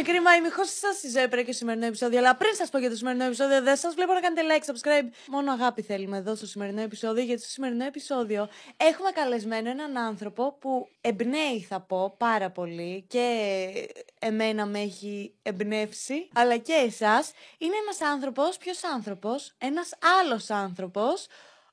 ακόμη κρίμα. Είμαι η σας η ζωή και στο σημερινό επεισόδιο. Αλλά πριν σας πω για το σημερινό επεισόδιο, δεν σας βλέπω να κάνετε like, subscribe. Μόνο αγάπη θέλουμε εδώ στο σημερινό επεισόδιο. Γιατί στο σημερινό επεισόδιο έχουμε καλεσμένο έναν άνθρωπο που εμπνέει, θα πω, πάρα πολύ και εμένα με έχει εμπνεύσει, αλλά και εσάς. Είναι ένας άνθρωπος, ποιος άνθρωπος, ένας άλλος άνθρωπος,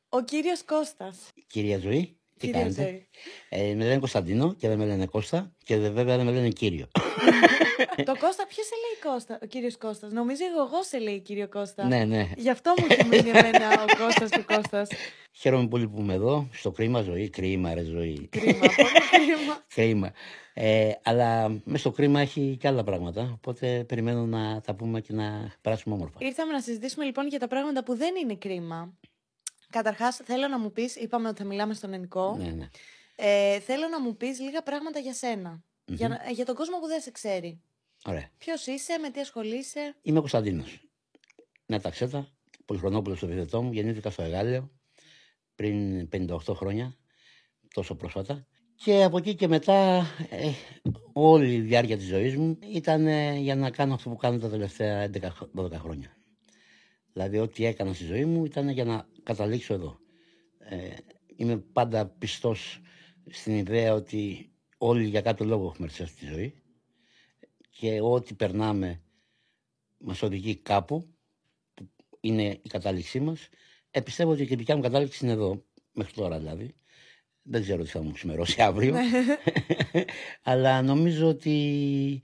ο κύριος Κώστας. Κυρία Ζωή. Τι κάνετε; Ε, με λένε Κωνσταντίνο και δεν με λένε Κώστα και βέβαια δεν με λένε κύριο. το Κώστα, ποιος σε λέει Κώστα, ο κύριος Κώστας; Νομίζω εγώ σε λέει κύριο Κώστα. Ναι, ναι. Γι' αυτό μου έχει μείνει εμένα ο Κώστας του Κώστας. Χαίρομαι πολύ που είμαι εδώ. Στο κρίμα ζωή. Κρίμα, ρε ζωή. Κρίμα, κρίμα. κρίμα. Ε, αλλά μέσα στο κρίμα έχει και άλλα πράγματα. Οπότε περιμένω να τα πούμε και να περάσουμε όμορφα. Ήρθαμε να συζητήσουμε λοιπόν για τα πράγματα που δεν είναι κρίμα. Καταρχάς, θέλω να μου πεις, είπαμε ότι θα μιλάμε στον ελληνικό. Ναι, ναι. Ε, θέλω να μου πεις λίγα πράγματα για σενα Για, για τον κόσμο που δεν σε ξέρει. Ωραία. Ποιος είσαι, με τι ασχολείσαι; Είμαι Κωνσταντίνος. Ναι, ταξέτα. Πολυχρονόπουλος στο βιβλίο μου. Γεννήθηκα στο Εγάλεο πριν 58 χρόνια. Τόσο πρόσφατα. Και από εκεί και μετά ε, όλη η διάρκεια της ζωής μου ήταν ε, για να κάνω αυτό που κάνω τα τελευταία 11-12 χρόνια. Δηλαδή ό,τι έκανα στη ζωή μου ήταν για να καταλήξω εδώ. Ε, είμαι πάντα πιστός στην ιδέα ότι όλοι για κάποιο λόγο έχουμε έρθει στη ζωή και ό,τι περνάμε μας οδηγεί κάπου που είναι η κατάληξή μας. Ε, πιστεύω ότι και η δικιά μου κατάληξη είναι εδώ, μέχρι τώρα δηλαδή. Δεν ξέρω τι θα μου ξημερώσει αύριο. Ναι. Αλλά νομίζω ότι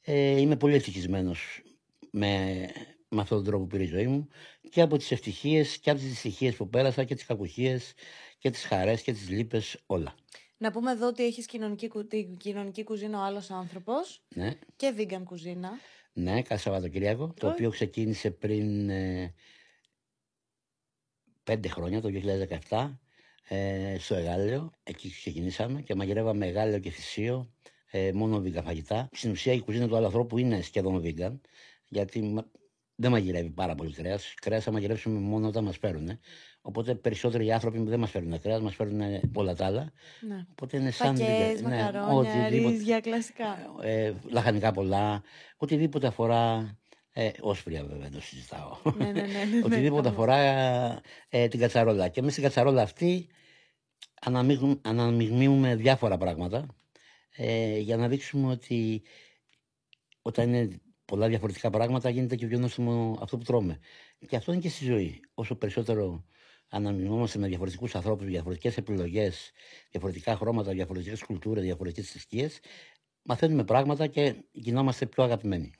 ε, είμαι πολύ ευτυχισμένος με με αυτόν τον τρόπο που πήρε η ζωή μου και από τις ευτυχίες και από τις δυστυχίες που πέρασα και τις κακουχίες και τις χαρές και τις λύπες όλα. Να πούμε εδώ ότι έχεις κοινωνική, κοινωνική κουζίνα ο άλλος άνθρωπος ναι. και vegan κουζίνα. Ναι, κάθε Σαββατοκύριακο, το οποίο ξεκίνησε πριν ε, πέντε χρόνια, το 2017, ε, στο Εγάλεο. Εκεί ξεκινήσαμε και μαγειρεύαμε Εγάλεο και Θησίο, ε, μόνο vegan φαγητά. Στην ουσία η κουζίνα του άλλου ανθρώπου είναι σχεδόν vegan, γιατί δεν μαγειρεύει πάρα πολύ κρέας. Κρέας θα μαγειρεύσουμε μόνο όταν μας φέρουν. Οπότε περισσότεροι άνθρωποι δεν μας φέρνουν κρέας, μας φέρνουν όλα τα άλλα. Ναι. Οπότε είναι σαν. Πακές, ναι, μακαρόνια, ρύζια, κλασικά. Ε, λαχανικά πολλά. Οτιδήποτε αφορά. Ε, όσπρια βέβαια το συζητάω. Ναι, ναι, ναι, ναι, ναι Οτιδήποτε αφορά ε, την κατσαρόλα. Και μέσα στην κατσαρόλα αυτή αναμειγνύουμε διάφορα πράγματα ε, για να δείξουμε ότι όταν είναι πολλά διαφορετικά πράγματα γίνεται και πιο νόστιμο αυτό που τρώμε. Και αυτό είναι και στη ζωή. Όσο περισσότερο αναμεινόμαστε με διαφορετικούς ανθρώπους, διαφορετικές επιλογές, διαφορετικά χρώματα, διαφορετικές κουλτούρες, διαφορετικές θρησκείες, μαθαίνουμε πράγματα και γινόμαστε πιο αγαπημένοι.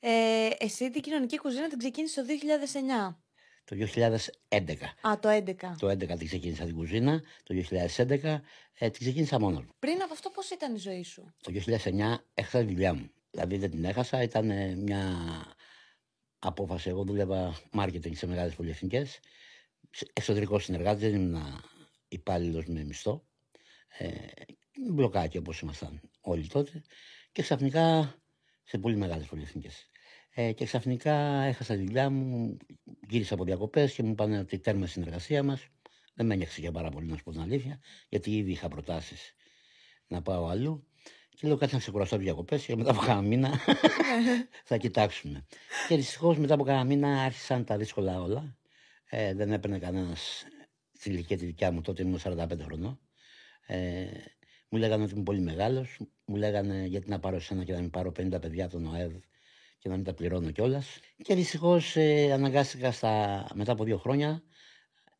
Ε, εσύ την κοινωνική κουζίνα την ξεκίνησε το 2009. Το 2011. Α, το 2011. Το 2011 την ξεκίνησα την κουζίνα, το 2011 ε, την ξεκίνησα μόνος. Πριν από αυτό, πώς ήταν η ζωή σου; Το 2009 έχασα τη δουλειά μου. Δηλαδή δεν την έχασα, ήταν μια απόφαση. Εγώ δούλευα marketing σε μεγάλες πολυεθνικές. Εξωτερικό συνεργάτης, δεν ήμουν υπάλληλος με μισθό. Ε, μπλοκάκι όπως ήμασταν όλοι τότε. Και ξαφνικά σε πολύ μεγάλες πολυεθνικές. Ε, και ξαφνικά έχασα τη δουλειά μου, γύρισα από διακοπές και μου είπαν ότι τέρμα συνεργασία μας. Δεν με ένιωξε για πάρα πολύ, να σου πω την αλήθεια, γιατί ήδη είχα προτάσεις να πάω αλλού. Και λέω κάτι να ξεκουραστώ διακοπές και μετά από κάνα μήνα θα κοιτάξουμε. Και δυστυχώς μετά από κάνα μήνα άρχισαν τα δύσκολα όλα. Ε, δεν έπαιρνε κανένας στην ηλικία τη δικιά μου, τότε ήμουν 45 χρονών. Ε, μου λέγανε ότι είμαι πολύ μεγάλος. Μου λέγανε γιατί να πάρω εσένα και να μην πάρω 50 παιδιά από τον ΟΕΔ και να μην τα πληρώνω κιόλας. Και δυστυχώς ε, αναγκάστηκα στα, μετά από δύο χρόνια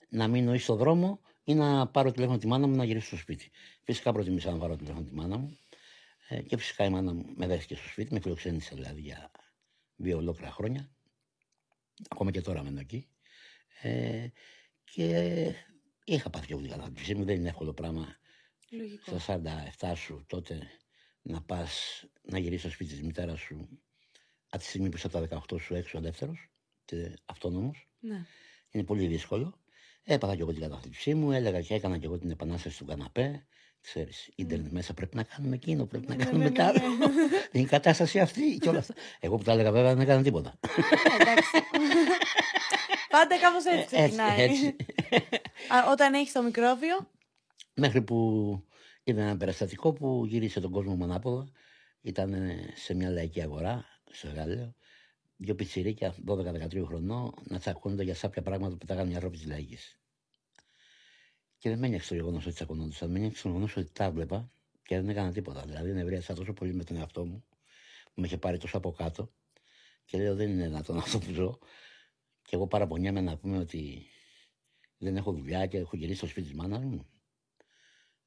να μείνω ή στο δρόμο ή να πάρω τηλέφωνο τη μάνα μου να γυρίσω στο σπίτι. Φυσικά προτιμήσα να πάρω τηλέφωνο τη μάνα μου. Ε, και φυσικά η μάνα μου με δέχτηκε στο σπίτι, με φιλοξένησε δηλαδή για δύο ολόκληρα χρόνια. Ακόμα και τώρα μένω εκεί. Ε, και είχα πάθει και εγώ την κατάθλιψή μου. Δεν είναι εύκολο πράγμα Λογικό. στα 47 σου τότε να πας να γυρίσεις στο σπίτι της μητέρας σου από τη στιγμή που είσαι από τα 18 σου έξω ελεύθερος και αυτόνομος. Ναι. Είναι πολύ δύσκολο. Έπαθα και εγώ την κατάθλιψή μου, έλεγα και έκανα και εγώ την επανάσταση του καναπέ. Ξέρεις, ίντερνετ μέσα πρέπει να κάνουμε εκείνο, πρέπει να ναι, κάνουμε μετά. Ναι, ναι, η κατάσταση αυτή και όλα αυτά. Εγώ που τα έλεγα βέβαια δεν έκανα τίποτα. Εντάξει. Πάντα κάπως έτσι ξεκινάει. Όταν έχεις το μικρόβιο. Μέχρι που είδα ένα περιστατικό που γύρισε τον κόσμο με ανάποδα Ήταν σε μια λαϊκή αγορά, στο Γάλλιο, δύο πιτσιρίκια 12-13 χρονών να τσακώνονται για σάπια πράγματα που πετάγανε οι άνθρωποι της λαϊκής. Και δεν με ένιωξε το γεγονός ότι τσακωνόντουσαν. Με ένιωξε το γεγονός ότι τα έβλεπα και δεν έκανα τίποτα. Δηλαδή, νευρίασα τόσο πολύ με τον εαυτό μου, που με είχε πάρει τόσο από κάτω. Και λέω: Δεν είναι δυνατόν αυτό που ζω. Και εγώ παραπονιέμαι να πούμε ότι δεν έχω δουλειά και έχω γυρίσει στο σπίτι της μάνας μου.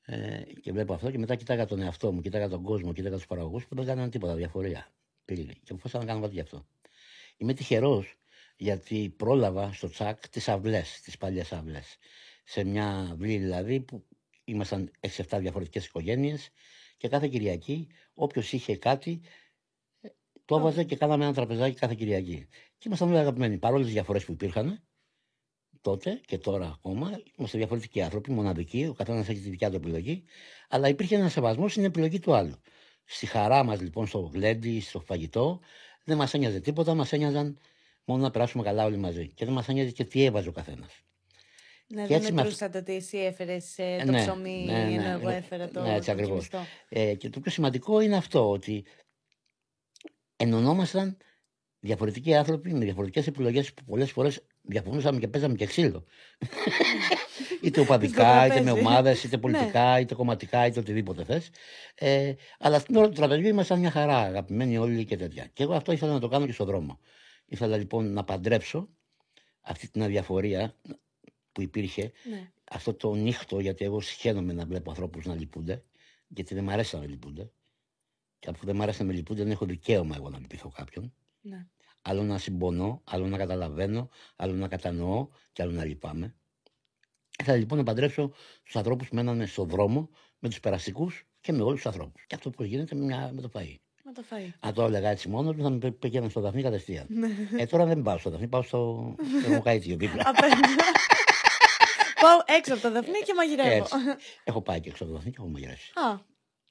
Ε, και βλέπω αυτό και μετά κοιτάγα τον εαυτό μου, κοιτάγα τον κόσμο, κοιτάγα τους παραγωγούς που δεν κάνανε τίποτα, διαφορία. Πήγε. Και αποφάσισα να κάνω κάτι γι' αυτό. Είμαι τυχερός γιατί πρόλαβα στο τσακ τις αυλές, τις παλιές αυλές. Σε μια αυλή δηλαδή που ήμασταν 6-7 διαφορετικές οικογένειες και κάθε Κυριακή όποιος είχε κάτι το έβαζε και κάναμε ένα τραπεζάκι κάθε Κυριακή. Και ήμασταν όλοι αγαπημένοι. Παρόλες τις διαφορές που υπήρχαν τότε και τώρα ακόμα, είμαστε διαφορετικοί άνθρωποι, μοναδικοί, ο καθένας έχει τη δικιά του επιλογή, αλλά υπήρχε ένας σεβασμός στην επιλογή του άλλου. Στη χαρά μας λοιπόν στο γλέντι, στο φαγητό, δεν μας ένοιαζε τίποτα, μας ένοιαζαν μόνο να περάσουμε καλά όλοι μαζί. Και δεν μας ένοιαζε και τι έβαζε ο καθένας. Ναι, και δεν μετρούσατε ότι εσύ έφερες ε, το ναι, ψωμί, ναι, ναι, ενώ εγώ έφερα το. Ναι, έτσι ακριβώς. Ε, και το πιο σημαντικό είναι αυτό, ότι ενωνόμασταν διαφορετικοί άνθρωποι με διαφορετικές επιλογές που πολλές φορές διαφωνούσαμε και παίζαμε και ξύλο. είτε οπαδικά, είτε με ομάδες, είτε πολιτικά, είτε κομματικά, είτε οτιδήποτε θες. Ε, αλλά στην ώρα του τραπεζιού ήμασταν μια χαρά, αγαπημένοι όλοι και τέτοια. Και εγώ αυτό ήθελα να το κάνω και στον δρόμο. Ήθελα λοιπόν να παντρέψω αυτή την αδιαφορία που υπήρχε, ναι. αυτό το νύχτο, γιατί εγώ συχαίνομαι να βλέπω ανθρώπους να λυπούνται, γιατί δεν μου αρέσει να λυπούνται. Και αφού δεν μου αρέσει να με λυπούνται, δεν έχω δικαίωμα εγώ να λυπηθώ κάποιον. Ναι. Άλλο να συμπονώ, άλλο να καταλαβαίνω, άλλο να κατανοώ και άλλο να λυπάμαι. Ήθελα λοιπόν να παντρέψω τους ανθρώπους που μένανε στον δρόμο με τους περαστικούς και με όλους τους ανθρώπους. Και αυτό που γίνεται με, μια, με το φαΐ. Με το φαΐ. Αν το έλεγα έτσι μόνος θα με πήγαινε στο Δαφνί κατευθείαν. Ναι. ε, τώρα δεν πάω στο Δαφνί, πάω στο Μοκαίτιο δίπλα. Πάω έξω από το Δαφνί και μαγειρεύω. Έχω πάει και έξω από το Δαφνί και έχω μαγειρεύσει. Α,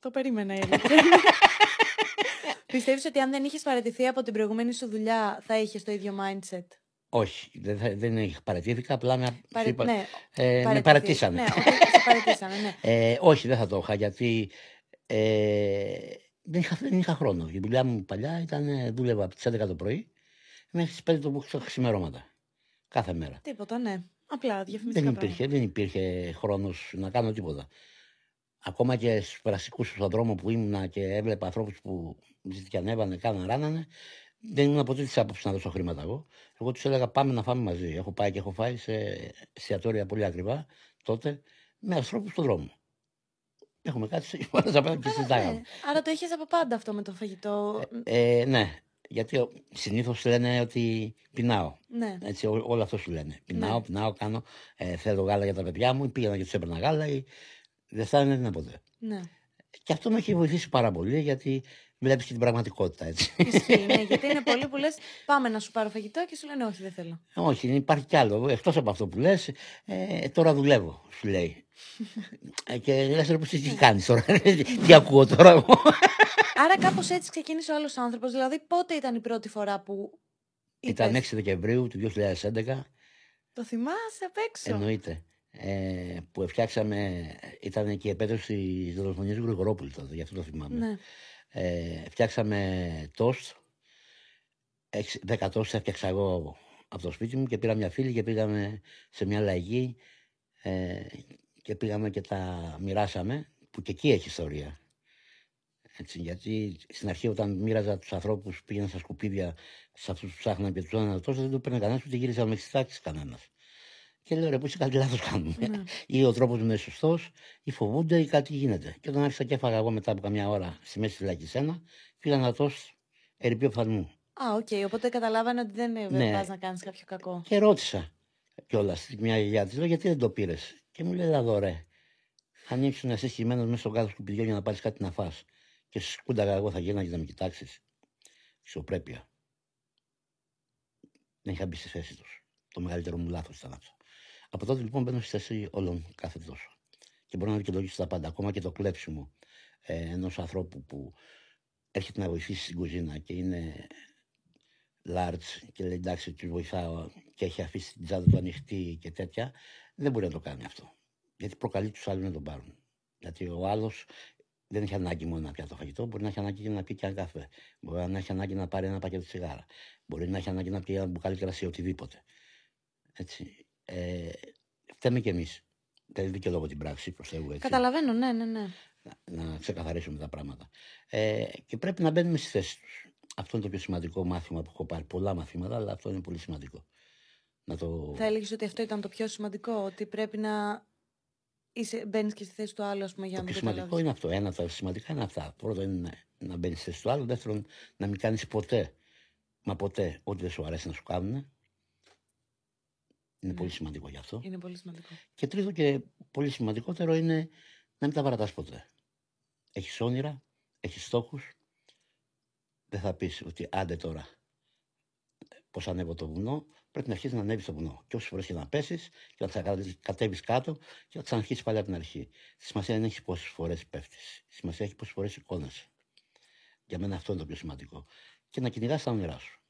το περίμενα η Πιστεύεις ότι αν δεν είχες παραιτηθεί από την προηγούμενη σου δουλειά, θα είχες το ίδιο mindset; Όχι, δεν, δεν παρατήθηκα, απλά με, Παρε... είπα, ναι, ε, με παρατήσανε. Ναι, όχι, παρατήσανε, ναι. ε, όχι, δεν θα το είχα, γιατί ε, δεν, είχα, δεν είχα χρόνο. Η δουλειά μου παλιά ήταν, δούλευα από τις 11 το πρωί μέχρι τις 5 το ξημερώματα. Κάθε μέρα. Τίποτα, ναι. Απλά διαφημιστικά δεν υπήρχε, δεν υπήρχε χρόνος να κάνω τίποτα. Ακόμα και στους περαστικού στον δρόμο που ήμουνα και έβλεπα ανθρώπους που ζητιανεύανε, κάναν, ράνανε, δεν ήμουν ποτέ τη άποψη να δώσω χρήματα εγώ. Εγώ τους έλεγα πάμε να φάμε μαζί. Έχω πάει και έχω φάει σε εστιατόρια πολύ ακριβά τότε με ανθρώπους στον δρόμο. Έχουμε κάτι σε απέναντι και συζητάγαμε. Ναι. Άρα το είχες από πάντα αυτό με το φαγητό. Ε, ε, ναι. Γιατί συνήθως λένε ότι πεινάω. Ναι. Έτσι, ό, όλο αυτό σου λένε. Πεινάω, ναι. πεινάω, κάνω. Ε, θέλω γάλα για τα παιδιά μου. Πήγαινα και τους έπαιρνα γάλα. Ή, δεν θα είναι ποτέ. Ναι. Και αυτό με έχει βοηθήσει πάρα πολύ γιατί βλέπεις και την πραγματικότητα έτσι. Ισχύει, ναι, γιατί είναι πολλοί που λες: Πάμε να σου πάρω φαγητό και σου λένε Όχι, δεν θέλω. Όχι, υπάρχει κι άλλο. Εκτός από αυτό που λες, ε, τώρα δουλεύω, σου λέει. Ε, και λες: Ρε, τι κάνεις τώρα, τι ακούω τώρα εγώ. Άρα κάπως έτσι ξεκίνησε ο άλλος άνθρωπος. Δηλαδή, πότε ήταν η πρώτη φορά που. Ήταν 6 Δεκεμβρίου του 2011. Το θυμάσαι απ' έξω. Εννοείται ε, που φτιάξαμε, ήταν και η επέτρεψη της δολοφονίας του Γρηγορόπουλου τότε, γι' αυτό το θυμάμαι. Ναι. Ε, φτιάξαμε τόστ, 10 τόστ έφτιαξα εγώ από το σπίτι μου και πήρα μια φίλη και πήγαμε σε μια λαϊκή ε, και πήγαμε και τα μοιράσαμε, που και εκεί έχει ιστορία. Έτσι, γιατί στην αρχή όταν μοίραζα τους ανθρώπους που πήγαιναν στα σκουπίδια, σε αυτούς που ψάχναν και τους έδωνα τόσο, δεν το παίρνει κανένας, ούτε γύριζα με τι τάξει κανένας. Και λέω ρε, που είσαι κάτι λάθο κάνουμε. Ναι. ή ο τρόπος μου είναι σωστός, ή φοβούνται, ή κάτι γίνεται. Και όταν άρχισα και έφαγα εγώ μετά από καμιά ώρα στη μέση της φυλακή ένα, πήγα να τόσο ερυπείο φθαλμού. Α, ok. Okay. Οπότε καταλάβανε ότι δεν ναι. πα να κάνεις κάποιο κακό. Και ρώτησα κιόλας μια γιαγιά της, λέω γιατί δεν το πήρες; Και μου λέει, εδώ ρε, αν ήσουν εσύ χωμένο μέσα στον κάδο σκουπιδιών για να πάρεις κάτι να φας και σου σκούνταγα εγώ θα γίνω για να με κοιτάξεις. Αξιοπρέπεια. Δεν είχα μπει στη θέση τους. Το μεγαλύτερο μου λάθος ήταν αυτό. Από τότε λοιπόν μπαίνω στη θέση όλων κάθε τόσο. Και μπορώ να δικαιολογήσω τα πάντα. Ακόμα και το κλέψιμο ε, ενός ανθρώπου που έρχεται να βοηθήσει στην κουζίνα και είναι large και λέει εντάξει, τους βοηθάω και έχει αφήσει την τσάντα του ανοιχτή και τέτοια, δεν μπορεί να το κάνει αυτό. Γιατί προκαλεί τους άλλους να τον πάρουν. Γιατί ο άλλος δεν έχει ανάγκη μόνο να πιάσει το φαγητό, μπορεί να έχει ανάγκη και να πει και ένα καφέ. Μπορεί να έχει ανάγκη να πάρει ένα πακέτο τσιγάρα. Μπορεί να έχει ανάγκη να πει ένα μπουκάλι κρασί, οτιδήποτε. Έτσι. Ε, φταίμε κι εμείς. Δεν είναι λόγο την πράξη προ Θεού. Έτσι. Καταλαβαίνω, ναι, ναι, ναι. Να, να ξεκαθαρίσουμε τα πράγματα. Ε, και πρέπει να μπαίνουμε στις θέσεις τους. Αυτό είναι το πιο σημαντικό μάθημα που έχω πάρει. Πολλά μαθήματα, αλλά αυτό είναι πολύ σημαντικό. Να το... Θα έλεγες ότι αυτό ήταν το πιο σημαντικό, ότι πρέπει να μπαίνεις και στη θέση του άλλου, ας πούμε, για το να πιο μην σημαντικό είναι αυτό. Ένα από τα σημαντικά είναι αυτά. Πρώτον είναι να, να μπαίνεις στη θέση του άλλου. Δεύτερον, να μην κάνεις ποτέ, μα ποτέ, ό,τι δεν σου αρέσει να σου κάνουν. Είναι Ναι. πολύ σημαντικό γι' αυτό. Είναι πολύ σημαντικό. Και τρίτο και πολύ σημαντικότερο είναι να μην τα παρατάς ποτέ. Έχεις όνειρα, έχεις στόχους. Δεν θα πεις ότι άντε τώρα πώς ανέβω το βουνό. Πρέπει να αρχίσεις να ανέβεις το βουνό. Και όσες φορές και να πέσεις και να κατέβεις κάτω και να ξαναρχίσεις πάλι από την αρχή. Σημασία δεν έχει πόσες φορές πέφτεις. Σημασία έχει πόσες φορές σηκώνεσαι. Για μένα αυτό είναι το πιο σημαντικό. Και να κυνηγάς τα όνειρά σου.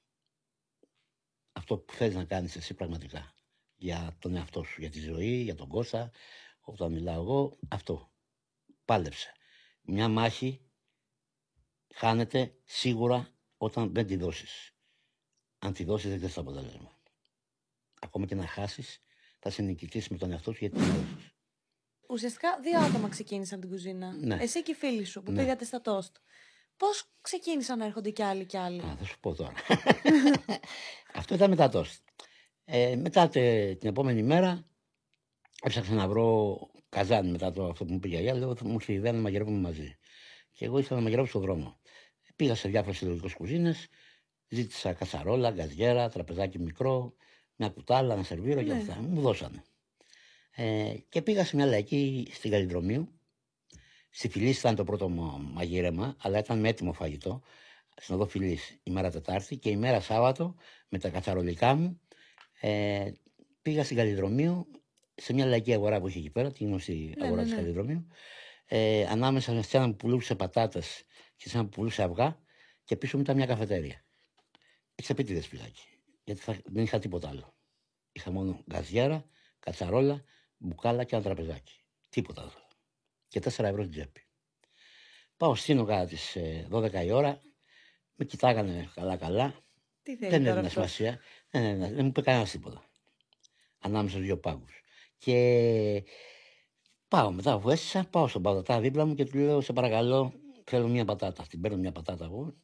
Αυτό που θέλεις να κάνεις εσύ πραγματικά για τον εαυτό σου, για τη ζωή, για τον Κώστα, όταν μιλάω εγώ, αυτό. Πάλεψε. Μια μάχη χάνεται σίγουρα όταν δεν τη δώσεις. Αν τη δώσεις δεν ξέρεις το αποτέλεσμα. Ακόμα και να χάσεις, θα σε νικητήσεις με τον εαυτό σου γιατί τη δώσεις. Ουσιαστικά δύο άτομα ξεκίνησαν την κουζίνα. Ναι. Εσύ και οι φίλοι σου που Ναι. πήγατε στα τόστ. Πώς ξεκίνησαν να έρχονται κι άλλοι κι άλλοι; Α, θα σου πω τώρα. Αυτό ήταν μετά τόστ. Ε, μετά τε- την επόμενη μέρα έψαξα να βρω καζάνι μετά το αυτό που μου πήγε η Αγία. Λέω μου ήρθε η ιδέα να μαγειρεύουμε μαζί. Και εγώ ήθελα να μαγειρεύω στον δρόμο. Πήγα σε διάφορες συλλογικές κουζίνες, ζήτησα κατσαρόλα, γκαζιέρα, τραπεζάκι μικρό, μια κουτάλα, ένα σερβίρο και Ναι. αυτά. Μου δώσανε. Ε, και πήγα σε μια λαϊκή στην Καλλιδρομίου. Στη Φιλή ήταν το πρώτο μου μαγείρεμα, αλλά ήταν με έτοιμο φαγητό. Στην οδό Φιλής ημέρα Τετάρτη και ημέρα Σάββατο με τα κατσαρολικά μου ε, πήγα στην Καλλιδρομίου σε μια λαϊκή αγορά που είχε εκεί πέρα, τη γνωστή Ναι, αγορά ναι, της ναι. Καλλιδρομίου. Ε, ανάμεσα σε έναν που πουλούσε πατάτες και σε έναν που πουλούσε αυγά και πίσω μου ήταν μια καφετέρια. Εξεπίτηδες πήγα εκεί, γιατί θα- δεν είχα τίποτα άλλο. Είχα μόνο γκαζιέρα, κατσαρόλα, μπουκάλα και ένα τραπεζάκι. Τίποτα άλλο. Και 4 ευρώ στην τσέπη. Πάω στείνω κατά τις ε, 12 η ώρα, με κοιτάγανε καλά-καλά, Τι θέλει δεν τώρα έδινε αυτός; σημασία. Ναι, ναι, ναι, δεν μου είπε κανένας τίποτα. Ανάμεσα στους δύο πάγκου. Και πάω μετά, αφού έστησα, πάω στον πατατά δίπλα μου και του λέω: Σε παρακαλώ, θέλω μια πατάτα. Την παίρνω μια πατάτα εγώ.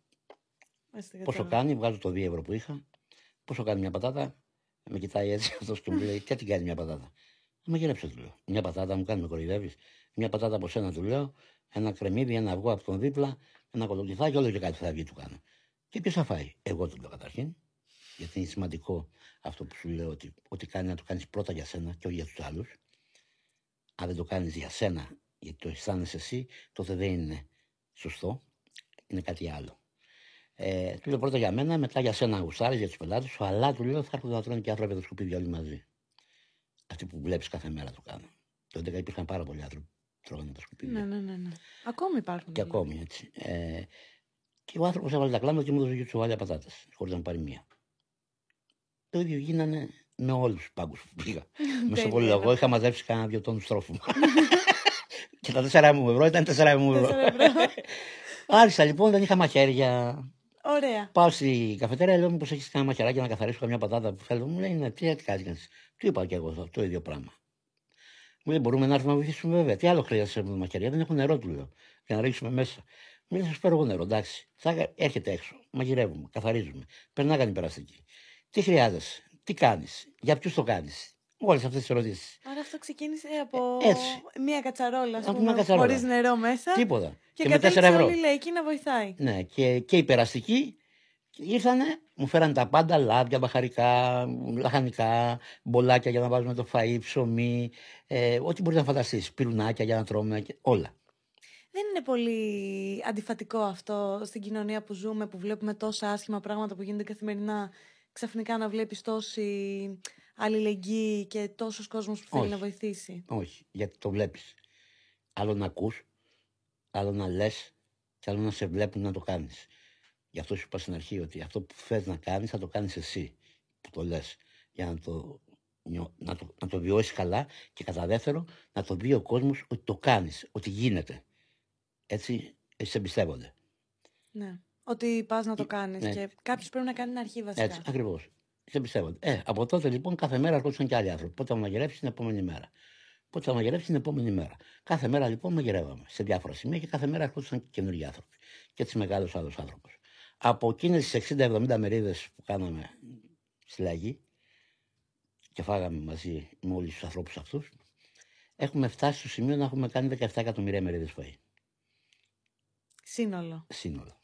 Έστε Πόσο κατάλαβα. κάνει, βγάζω το 2 ευρώ που είχα. Πόσο κάνει μια πατάτα. Με κοιτάει έτσι αυτός και μου λέει: Τι την κάνει μια πατάτα; Μα γυρέψε, του λέω. Μια πατάτα μου κάνει, με κοροϊδεύεις. Μια πατάτα από σένα, του λέω. Ένα κρεμμύδι, ένα αυγό από τον δίπλα, ένα κολοκυθάκι, όλο και κάτι θα βγει, του κάνω. Και ποιος θα φάει; Εγώ του λέω καταρχήν. Γιατί είναι σημαντικό αυτό που σου λέω ότι ό,τι κάνει να το κάνεις πρώτα για σένα και όχι για τους άλλους. Αν δεν το κάνεις για σένα, γιατί το αισθάνεσαι εσύ, τότε δεν είναι σωστό. Είναι κάτι άλλο. Ε, του λέω πρώτα για μένα, μετά για σένα γουστάρει, για τους πελάτες σου, αλλά του λέω θα έρχονται να τρώνε και άνθρωποι από τα σκουπίδια όλοι μαζί. Αυτοί που βλέπεις κάθε μέρα το κάνω. Το 11 υπήρχαν πάρα πολλοί άνθρωποι που τρώγανε τα σκουπίδια. Ναι, ναι, ναι, ναι. Ακόμη υπάρχουν. Και ακόμη έτσι. Ε, και ο άνθρωπος έβαλε τα κλάματα και μου έδωσε και τσουβάλια πατάτες, χωρίς να μου πάρει μία. Το ίδιο γίνανε με όλους τους πάγκους που πήγα. με στο Τέλεια. εγώ είχα μαζέψει κανένα δύο τόνους τρόφιμα. και τα τέσσερα μου ευρώ ήταν τέσσερα μου ευρώ. Τέσσερα ευρώ. Άρχισα λοιπόν, δεν είχα μαχαίρια. Ωραία. Πάω στη καφετέρια, λέω μήπως έχεις κανένα μαχαιράκι να καθαρίσω καμιά πατάτα που θέλω. Μου λέει ναι, τι, τι κάνεις. Του είπα και εγώ αυτό, το ίδιο πράγμα. Μου λέει μπορούμε να έρθουμε να βοηθήσουμε βέβαια. Τι άλλο χρειάζεται με μαχαιριά, δεν έχω νερό του λέω. Για να ρίξουμε μέσα. Μου λέει θα σου φέρω εγώ νερό, εντάξει. Θα έρχεται έξω, μαγειρεύουμε, καθαρίζουμε. Περνάγανε η περαστική. Τι χρειάζεσαι, τι κάνεις, για ποιους το κάνεις. Όλες αυτές τις ερωτήσεις. Άρα αυτό ξεκίνησε από Έτσι. μία κατσαρόλα, ας Από πούμε, μια κατσαρόλα. χωρίς νερό μέσα. Τίποτα. Και, με 4 κατέληξε ευρώ. όλη η λαϊκή να βοηθάει. Ναι, και, και οι περαστικοί ήρθανε, μου φέραν τα πάντα, λάδια, μπαχαρικά, λαχανικά, μπολάκια για να βάζουμε το φαΐ, ψωμί, ε, ό,τι μπορείτε να φανταστείς, πυρουνάκια για να τρώμε, και όλα. Δεν είναι πολύ αντιφατικό αυτό στην κοινωνία που ζούμε, που βλέπουμε τόσα άσχημα πράγματα που γίνονται καθημερινά. Ξαφνικά να βλέπεις τόση αλληλεγγύη και τόσος κόσμος που θέλει Όχι. να βοηθήσει. Όχι, γιατί το βλέπεις. Άλλο να ακούς, άλλο να λες και άλλο να σε βλέπουν να το κάνεις. Γι' αυτό σου είπα στην αρχή ότι αυτό που θες να κάνεις θα το κάνεις εσύ που το λες. Για να το, νιώ- να το, να το βιώσεις καλά και κατά δεύτερο να το δει ο κόσμος ότι το κάνεις, ότι γίνεται. Έτσι, σε εμπιστεύονται. Ναι. Ότι πας να το κάνεις ναι. και κάποιος πρέπει να κάνει την αρχή βασικά. Έτσι, ακριβώς. Σε εμπιστεύονται. Ε, από τότε λοιπόν κάθε μέρα έρχονταν και άλλοι άνθρωποι. Πότε θα μαγειρεύσει την επόμενη μέρα. Πότε θα μαγειρεύσει την επόμενη μέρα. Κάθε μέρα λοιπόν μαγειρεύαμε σε διάφορα σημεία και κάθε μέρα έρχονταν και καινούργιοι άνθρωποι. Και έτσι μεγάλος άλλος άνθρωπος. Από εκείνες τις 60-70 μερίδες που κάναμε στη Λαγή και φάγαμε μαζί με όλους τους ανθρώπους αυτούς, έχουμε φτάσει στο σημείο να έχουμε κάνει 17 εκατομμύρια μερίδες φαΐ. Σύνολο. Σύνολο.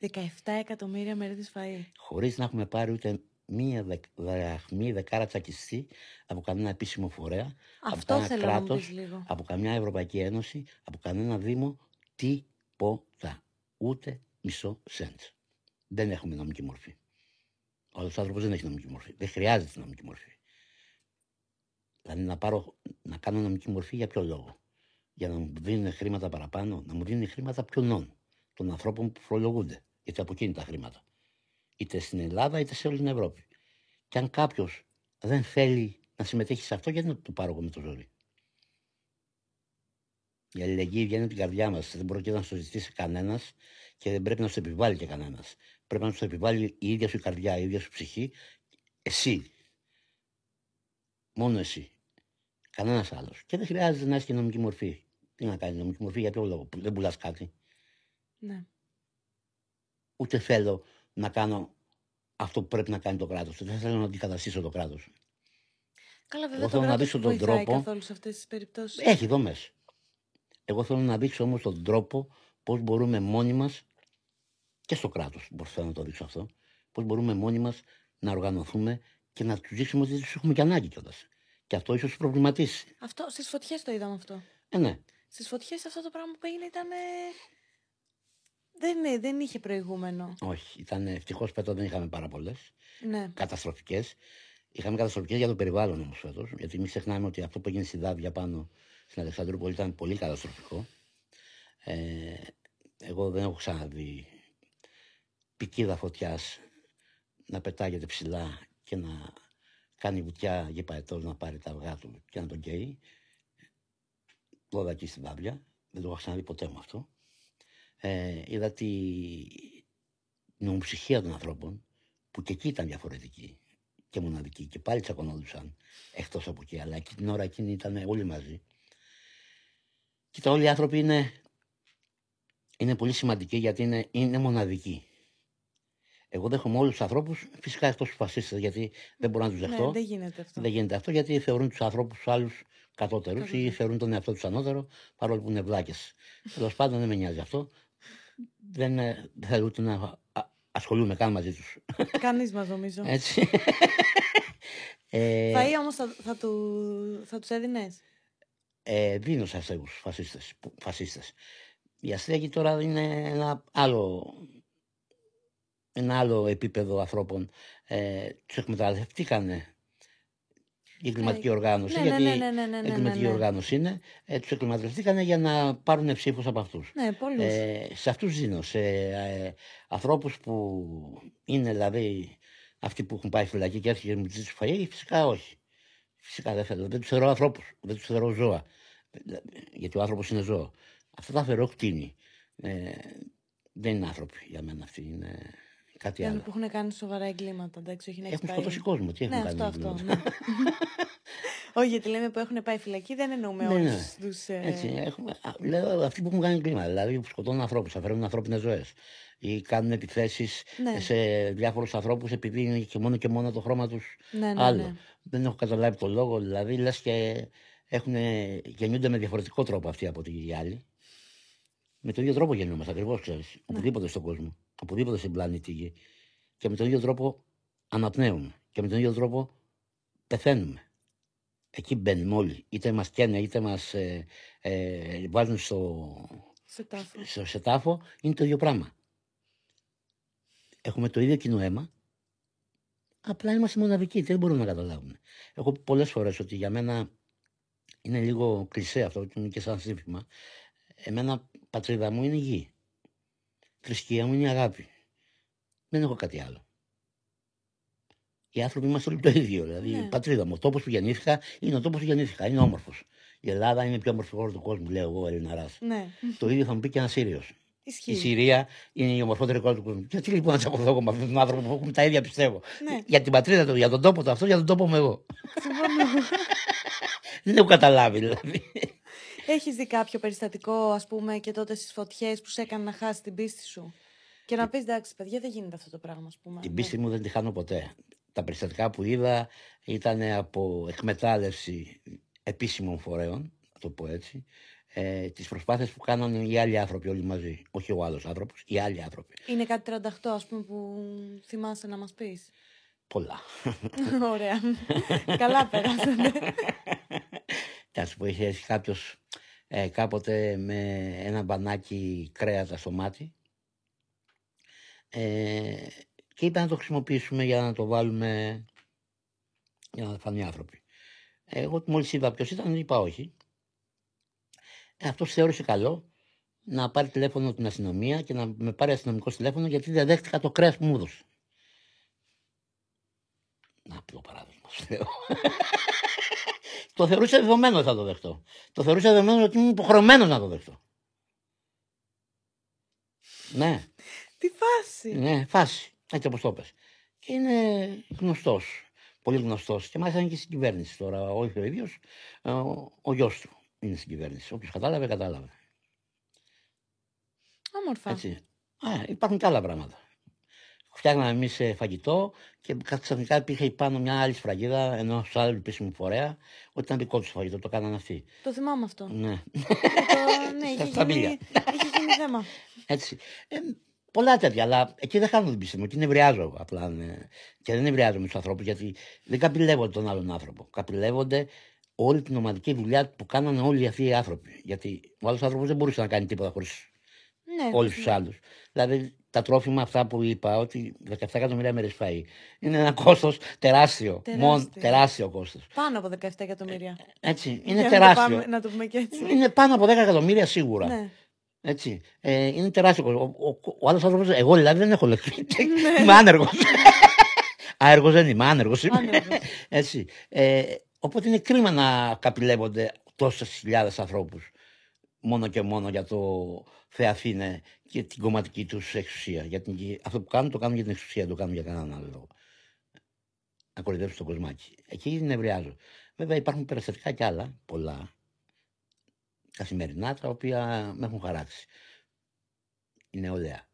17 εκατομμύρια μερίδε φαΐ. Χωρίς να έχουμε πάρει ούτε μία δραχμή, δεκάρα τσακιστή από κανένα επίσημο φορέα, Αυτό από θέλω κανένα να μου κράτος, πεις λίγο. από καμιά Ευρωπαϊκή Ένωση, από κανένα Δήμο, τίποτα. Ούτε μισό σέντ. Δεν έχουμε νομική μορφή. Ο άλλο άνθρωπος δεν έχει νομική μορφή. Δεν χρειάζεται νομική μορφή. Δηλαδή να, πάρω, να κάνω νομική μορφή για ποιο λόγο; Για να μου δίνουν χρήματα παραπάνω, να μου δίνουν χρήματα ποιονών. Των ανθρώπων που φορολογούνται. Γιατί από εκείνη τα χρήματα. Είτε στην Ελλάδα είτε σε όλη την Ευρώπη. Και αν κάποιος δεν θέλει να συμμετέχει σε αυτό, γιατί να το πάρω εγώ με το ζόρι; Η αλληλεγγύη βγαίνει από την καρδιά μας. Δεν μπορεί και να σου ζητήσει κανένας και δεν πρέπει να σου επιβάλλει και κανένας. Πρέπει να σου επιβάλλει η ίδια σου η καρδιά, η ίδια σου ψυχή. Εσύ. Μόνο εσύ. Κανένας άλλος. Και δεν χρειάζεται να έχει και νομική μορφή. Τι να κάνει νομική μορφή, για ποιο λόγο; που Δεν πουλάς κάτι. Ναι. Ούτε θέλω να κάνω αυτό που πρέπει να κάνει το κράτος. Δεν θέλω να αντικαταστήσω το κράτος. Καλά, βέβαια. Εγώ το θέλω να κράτος δείξω δεν τον βοηθάει τρόπο. καθόλου σε αυτές τις περιπτώσεις. Έχει δομές. Εγώ θέλω να δείξω όμως τον τρόπο πώς μπορούμε μόνοι μας και στο κράτος, μπορώ να το δείξω αυτό, πώς μπορούμε μόνοι μας να οργανωθούμε και να τους δείξουμε ότι τους έχουμε και ανάγκη κιόλας. Και αυτό ίσως του προβληματίσει. Αυτό στις φωτιές το είδαμε αυτό. Ε, ναι. Στις φωτιές αυτό το πράγμα που έγινε ήταν. Δεν, δεν είχε προηγούμενο. Όχι. Ήταν ευτυχώς φέτο δεν είχαμε πάρα πολλές. Ναι. Καταστροφικές. Είχαμε καταστροφικές για το περιβάλλον όμως φέτος. Γιατί μην ξεχνάμε ότι αυτό που έγινε στη Δάβια πάνω στην Αλεξανδρούπολη ήταν πολύ καταστροφικό. Ε, εγώ δεν έχω ξαναδεί πικίδα φωτιάς να πετάγεται ψηλά και να κάνει βουτιά γεπαετός να πάρει τα αυγά του και να τον καίει. Τώρα εκεί στην Δάβια. Δεν το έχω ξαναδεί ποτέ μου αυτό. Ε, είδα τη νομοψυχία των ανθρώπων που και εκεί ήταν διαφορετική και μοναδική και πάλι τσακωνόντουσαν εκτός από εκεί αλλά εκεί την ώρα εκείνη ήταν όλοι μαζί Κοίτα όλοι οι άνθρωποι είναι, είναι πολύ σημαντικοί γιατί είναι, είναι μοναδικοί εγώ δέχομαι όλους τους ανθρώπους, φυσικά εκτός τους φασίστες, γιατί δεν μπορώ να τους δεχτώ. Ναι, δεν γίνεται αυτό. Δεν γίνεται αυτό γιατί θεωρούν τους ανθρώπους τους άλλους κατώτερους ή Κατώτερους. θεωρούν τον εαυτό τους ανώτερο, παρόλο που είναι βλάκες. Τέλος πάντων δεν με νοιάζει αυτό. Δεν, ε, δεν θέλω ούτε να α- ασχολούμαι καν μαζί τους. Κανείς μας νομίζω. Έτσι. ε, Φαΐ όμως θα, θα, του, θα τους έδινες; ε, δίνω σε αστέγου φασίστες, που- φασίστες. Οι αστέγοι τώρα είναι ένα άλλο, ένα άλλο επίπεδο ανθρώπων. Ε, τους εκμεταλλευτήκανε η εγκληματική οργάνωση, ναι, ναι, γιατί ναι, ναι, ναι, ναι, ναι, εγκληματική ναι. οργάνωση είναι. Ε, τους εκμεταλλευτήκανε για να πάρουν ψήφους από αυτούς. Ναι, πολλούς. Ε, σε αυτούς δίνω, σε ε, ανθρώπους που είναι δηλαδή αυτοί που έχουν πάει φυλακή και έρχεται και μου ζητήσει φαγή, φυσικά όχι. Φυσικά δεν θέλω. Δεν τους θεωρώ ανθρώπους. Δεν τους θεωρώ ζώα. Γιατί ο άνθρωπος είναι ζώο. Αυτά τα θεωρώ κτίνη. Ε, δεν είναι άνθρωποι για μένα αυτοί. Είναι κάτι Είναι άλλο. που έχουν κάνει σοβαρά εγκλήματα. Εντάξει, όχι να έχει Έχουν πάει. σκοτώσει κόσμο. Τι Ναι, έχουν κάνει. αυτό, αυτό. εγκλήματα. Ναι. όχι, γιατί λέμε που έχουν πάει φυλακή, δεν εννοούμε Ναι, όλους ναι. τους. Έτσι, έχουμε, α, λέω αυτοί που έχουν κάνει κλίμα, δηλαδή που σκοτώνουν ανθρώπους, αφαιρούν ανθρώπινες ζωές ή κάνουν επιθέσεις Ναι. σε διάφορους ανθρώπους επειδή είναι και μόνο και μόνο το χρώμα τους Ναι, ναι, άλλο. ναι. Δεν έχω καταλάβει το λόγο, δηλαδή λες και έχουν, γεννιούνται με διαφορετικό τρόπο αυτοί από ότι οι άλλοι. Με τον ίδιο τρόπο γεννιόμαστε ακριβώς, ξέρεις. Ναι. Οπουδήποτε στον κόσμο. Οπουδήποτε στην πλανήτη γη. Και με τον ίδιο τρόπο αναπνέουμε. Και με τον ίδιο τρόπο πεθαίνουμε. Εκεί μπαίνουμε όλοι. Είτε μας καίνε, είτε μας ε, ε, βάζουν στο, Σε τάφο. στο σε τάφο, είναι το ίδιο πράγμα. Έχουμε το ίδιο κοινό αίμα, απλά είμαστε μοναδικοί, δεν μπορούμε να καταλάβουμε. Έχω πει πολλές φορές ότι για μένα είναι λίγο κλισέ αυτό, και είναι και σαν σύνθημα. Εμένα πατρίδα μου είναι η γη. Θρησκεία μου είναι η αγάπη. Δεν έχω κάτι άλλο. Οι άνθρωποι είμαστε όλοι το ίδιο. Δηλαδή, Ναι. η πατρίδα μου, ο τόπος που γεννήθηκα είναι ο τόπος που γεννήθηκα. Είναι όμορφος. Η Ελλάδα είναι η πιο όμορφη χώρα του κόσμου, λέω εγώ, Ελληναράς. Ναι. το ίδιο θα μου πει και ένας Σύριος. Ισχύει. Η Συρία είναι η ομορφότερη χώρα του κόσμου. Γιατί λοιπόν να τσακωθώ με αυτόν τον άνθρωπο που έχουμε τα ίδια πιστεύω. Ναι. Για την πατρίδα του, για τον τόπο του, αυτό για τον τόπο μου εγώ. Συμφωνώ. Δεν έχω καταλάβει δηλαδή. Έχεις δει κάποιο περιστατικό, ας πούμε, και τότε στις φωτιές που σε έκανε να χάσεις την πίστη σου; Και να πεις εντάξει, παιδιά, δεν γίνεται αυτό το πράγμα, ας πούμε. Την Ναι. πίστη μου δεν τη χάνω ποτέ. Τα περιστατικά που είδα ήταν από εκμετάλλευση επίσημων φορέων, να το πω έτσι, ε, τις προσπάθειες που κάνανε οι άλλοι άνθρωποι όλοι μαζί. Όχι ο άλλος άνθρωπος, οι άλλοι άνθρωποι. Είναι κάτι 38, ας πούμε, που θυμάσαι να μας πεις; Πολλά. Ωραία. Καλά πέρασανε. Θα σου πω, είχε έρθει κάποιος ε, κάποτε με ένα μπανάκι κρέατα στο μάτι ε, και είπε να το χρησιμοποιήσουμε για να το βάλουμε για να φανεί άνθρωποι. Εγώ μόλις είδα ποιος ήταν, είπα όχι. Ε, Αυτός θεώρησε καλό να πάρει τηλέφωνο την αστυνομία και να με πάρει αστυνομικό τηλέφωνο γιατί δεν δέχτηκα το κρέας που μου έδωσε. Να απλό παράδειγμα, σου λέω. το θεωρούσα δεδομένο ότι θα το δεχτώ. Το θεωρούσα δεδομένο ότι είμαι υποχρεωμένος να το δεχτώ. Ναι, Τι φάση. ναι, φάση. Έτσι όπως το πες. Και είναι γνωστός. Πολύ γνωστός. Και μάλιστα είναι και στην κυβέρνηση τώρα. Όχι ο ίδιος, ο, ο γιος του είναι στην κυβέρνηση. Όποιος κατάλαβε, κατάλαβε. Όμορφα. Έτσι. Α, υπάρχουν και άλλα πράγματα. Φτιάχναμε εμείς φαγητό και ξαφνικά υπήρχε πάνω μια άλλη σφραγίδα ενός άλλου επίσημου φορέα ότι ήταν δικό τους φαγητό. Το κάνανε αυτοί. Το θυμάμαι αυτό. Ναι. Και το- ναι, Στα είχε σταμπίλια. γίνει, είχε γίνει θέμα. Έτσι. Ε, πολλά τέτοια, αλλά εκεί δεν χάνω την πίστη μου. Εκεί νευριάζω απλά. ναι. Και δεν νευριάζω με τους ανθρώπους γιατί δεν καπηλεύονται τον άλλον άνθρωπο. Καπηλεύονται όλη την ομαδική δουλειά που κάνανε όλοι αυτοί οι άνθρωποι. Γιατί ο άλλος άνθρωπος δεν μπορούσε να κάνει τίποτα χωρίς Ναι, όλους τους άλλους. Δηλαδή τα τρόφιμα αυτά που είπα, ότι 17 εκατομμύρια μέρες φαΐ, είναι ένα κόστος τεράστιο. Τεράστιο. Μόνο τεράστιο κόστος. Πάνω από 17 εκατομμύρια. Έτσι, Για είναι να το τεράστιο. πάμε- Να το πούμε και έτσι. Είναι πάνω από 10 εκατομμύρια σίγουρα. Ναι. Έτσι. Ε, είναι τεράστιο κόσμο. Ο, ο, ο άλλος άνθρωπος, εγώ δηλαδή δεν έχω λεφτά. Ναι. είμαι άνεργος. Άεργο δεν είμαι, άνεργος είμαι. Άνεργος. Έτσι. Ε, οπότε είναι κρίμα να καπηλεύονται τόσες χιλιάδες ανθρώπους μόνο και μόνο για το Θεαθήνε και την κομματική τους εξουσία. Για την, αυτό που κάνουν το κάνουν για την εξουσία, δεν το κάνουν για κανέναν άλλο λόγο. Να κορυδέψουν τον κοσμάκι. Εκεί νευριάζω. Βέβαια υπάρχουν περιστατικά κι άλλα, πολλά, καθημερινά, τα οποία με έχουν χαράξει. Η νεολαία.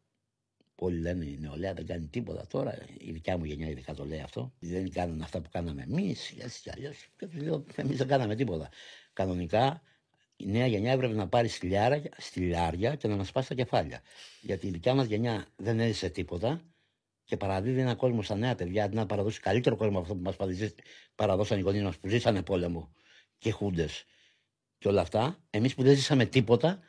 Όλοι λένε η νεολαία δεν κάνει τίποτα τώρα. Η δικιά μου γενιά ειδικά το λέει αυτό. Δεν κάνουν αυτά που κάναμε εμείς. Έτσι κι αλλιώς. Και τους λέω, εμείς δεν κάναμε τίποτα. Κανονικά η νέα γενιά έπρεπε να πάρει στυλιάρα, στυλιάρια και να μας σπάσει τα κεφάλια. Γιατί η δικιά μας γενιά δεν έζησε τίποτα και παραδίδει ένα κόσμο στα νέα παιδιά αντί να παραδώσει καλύτερο κόσμο από αυτό που μας παραδώσαν οι γονείς μας που ζήσανε πόλεμο και χούντες και όλα αυτά. Εμείς που δεν ζήσαμε τίποτα,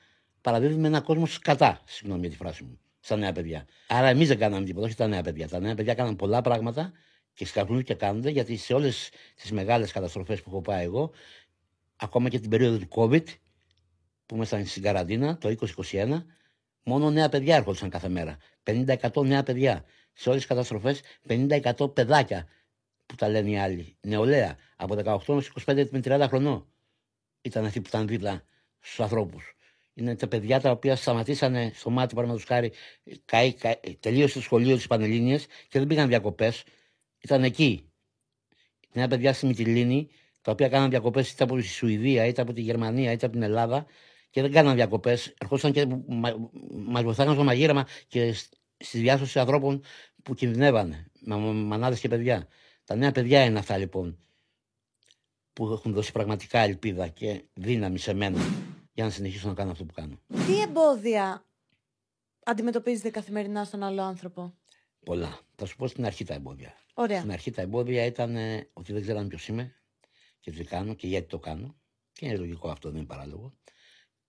παραδίδουμε ένα κόσμο σκατά. Συγγνώμη για τη φράση μου. Στα νέα παιδιά. Άρα εμείς δεν κάναμε τίποτα, όχι τα νέα παιδιά. Τα νέα παιδιά κάναν πολλά πράγματα και σκαρπνούν και κάνουν γιατί σε όλες τις μεγάλες καταστροφές που έχω πάει εγώ, ακόμα και την περίοδο του COVID, που ήμασταν στην καραντίνα το 2021, μόνο νέα παιδιά έρχονταν κάθε μέρα. 50% νέα παιδιά. Σε όλες τις καταστροφές, 50% παιδάκια που τα λένε οι άλλοι. Νεολαία. Από 18 έως 25 με 30 χρονών ήταν αυτοί που ήταν δίπλα στους ανθρώπους. Είναι τα παιδιά τα οποία σταματήσανε στο μάτι, παραδείγματος χάρη, καεί, καεί, τελείωσε το σχολείο της Πανελλήνιας και δεν πήγαν διακοπές. Ήταν εκεί. Νέα παιδιά στη Μυτιλίνη, τα οποία κάναν διακοπές είτε από τη Σουηδία, είτε από τη Γερμανία, είτε από την Ελλάδα και δεν κάναν διακοπές. Ερχόταν και μα μας βοηθάγαν στο μαγείρεμα και στη διάσωση ανθρώπων που κινδυνεύανε, με μανάδες και παιδιά. Τα νέα παιδιά είναι αυτά λοιπόν που έχουν δώσει πραγματικά ελπίδα και δύναμη σε μένα για να συνεχίσω να κάνω αυτό που κάνω. Τι εμπόδια αντιμετωπίζετε καθημερινά στον άλλο άνθρωπο; Πολλά. Θα σου πω στην αρχή τα εμπόδια. Ωραία. Στην αρχή τα εμπόδια ήταν ε, ότι δεν ξέραν ποιος είμαι και τι κάνω και γιατί το κάνω. Και είναι λογικό αυτό, δεν είναι παράλογο.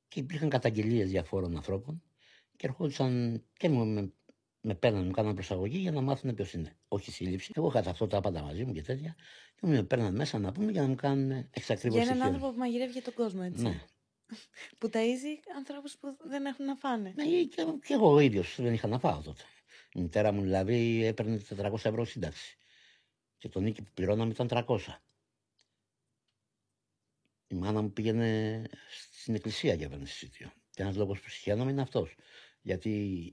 Και υπήρχαν καταγγελίες διαφόρων ανθρώπων και ερχόντουσαν και με, με, με παίρναν, μου κάναν προσαγωγή για να μάθουν ποιος είναι. Όχι σύλληψη. Εγώ είχα αυτό τα πάντα μαζί μου και τέτοια. Και με παίρναν μέσα να πούμε για να μου κάνουν εξακρίβωση. Για έναν άνθρωπο που μαγειρεύει για τον κόσμο, έτσι. Ναι. Που ταΐζει ανθρώπους που δεν έχουν να φάνε. Ναι, και, και εγώ ο ίδιος δεν είχα να φάω τότε. Η μητέρα μου δηλαδή έπαιρνε 400 ευρώ σύνταξη. Και το νίκη που πληρώναμε ήταν 300. Η μάνα μου πήγαινε στην εκκλησία για εισιτήριο. Και ένας λόγος που συχαίνομαι είναι αυτός. Γιατί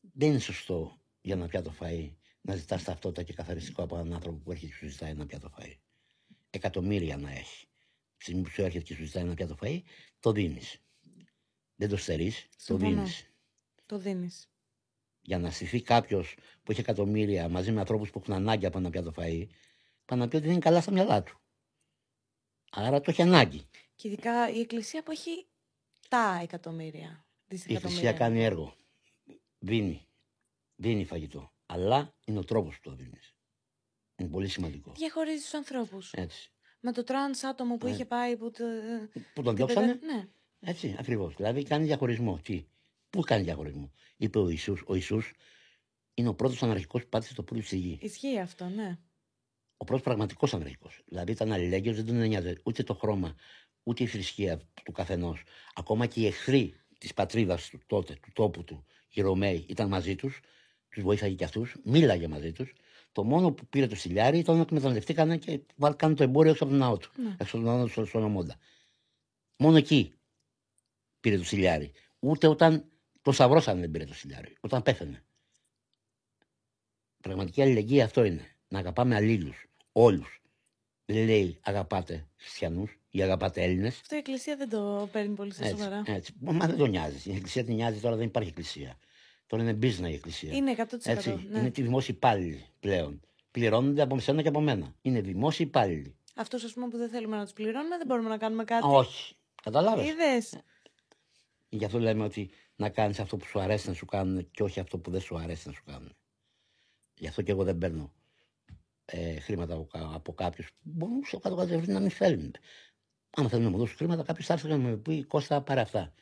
δεν είναι σωστό για να πιάτο φαΐ να ζητάς ταυτότητα και καθαριστικό από έναν άνθρωπο που έρχεται και σου ζητάει ένα πιάτο φαΐ. Εκατομμύρια να έχει. Τη στιγμή που σου έρχεται και σου ζητάει ένα πιάτο φαΐ, το δίνεις. Δεν το στερείς, το Συμφωνώ. δίνεις. Το δίνεις. Για να στηθεί κάποιος που έχει εκατομμύρια μαζί με ανθρώπους που έχουν ανάγκη από ένα πιάτο φαΐ, πάει να πει ότι δεν είναι καλά στα μυαλά του. Άρα το έχει ανάγκη. Και ειδικά η Εκκλησία που έχει τα εκατομμύρια. Ή δισεκατομμύρια. Εκκλησία κάνει έργο. Δίνει. Δίνει φαγητό. Αλλά είναι ο τρόπος που το δίνεις. Είναι πολύ σημαντικό. Διαχωρίζει τους ανθρώπους. Έτσι. Με το τρανς άτομο που Ναι. είχε πάει. Που το... Που τον την διώξανε. παιδε- Ναι. Έτσι, ακριβώς. Δηλαδή κάνει διαχωρισμό. Τι, πού κάνει διαχωρισμό; Είπε ο Ιησούς, ο Ιησούς είναι ο πρώτος αναρχικός που πάτησε το πουλί στη γη. Ισχύει αυτό, ναι. Ο πρώτος πραγματικός αναρχικό. Δηλαδή ήταν αλληλέγγυος, δεν τον ένοιαζε ούτε το χρώμα, ούτε η θρησκεία του καθενός. Ακόμα και οι εχθροί της πατρίδας του τότε, του τόπου του, οι Ρωμαίοι, ήταν μαζί τους, τους βοήθαγε και αυτούς, μίλαγε μαζί τους. Το μόνο που πήρε το στυλιάρι ήταν ότι εκμεταλλευτήκανε και βάλ- κάνουν το εμπόριο έξω από τον ναό τους. Ναι. Έξω από τον ναό τους στο- στον Αμόντα. Μόνο εκεί πήρε το στυλιάρι. Ούτε όταν το σταυρώσανε δεν πήρε το στυλιάρι. Όταν πέθανε. Πραγματική αλληλεγγύη αυτό είναι. Να αγαπάμε αλλήλους. Όλους. Δεν λέει αγαπάτε χριστιανούς ή αγαπάτε Έλληνες. Αυτό η Εκκλησία δεν το παίρνει πολύ στα Έτσι, σοβαρά. έτσι. Μα δεν τον νοιάζει. Η εκκλησία την νοιάζει τώρα, δεν υπάρχει εκκλησία. Τώρα είναι business η εκκλησία. Είναι 100%. έτσι. ναι. Είναι τη δημόσια υπάλληλοι πλέον. Πληρώνονται από σένα και από μένα. Είναι δημόσιοι υπάλληλοι. Αυτός ας πούμε που δεν θέλουμε να τους πληρώνουμε, δεν μπορούμε να κάνουμε κάτι. Α, όχι. Καταλάβες. Είδες. Γι' αυτό λέμε ότι να κάνεις αυτό που σου αρέσει να σου κάνουν και όχι αυτό που δεν σου αρέσει να σου κάνουν. Γι' αυτό και εγώ δεν παίρνω ε, χρήματα από, κα- από κάποιους. Μπορούν σε κάτω κατευθείαν να μην θέλουν. Αν θέλουν να μου δώσουν χρήματα, κάποιος θα έρθει να μου πει Κώστα, πάρε αυτά.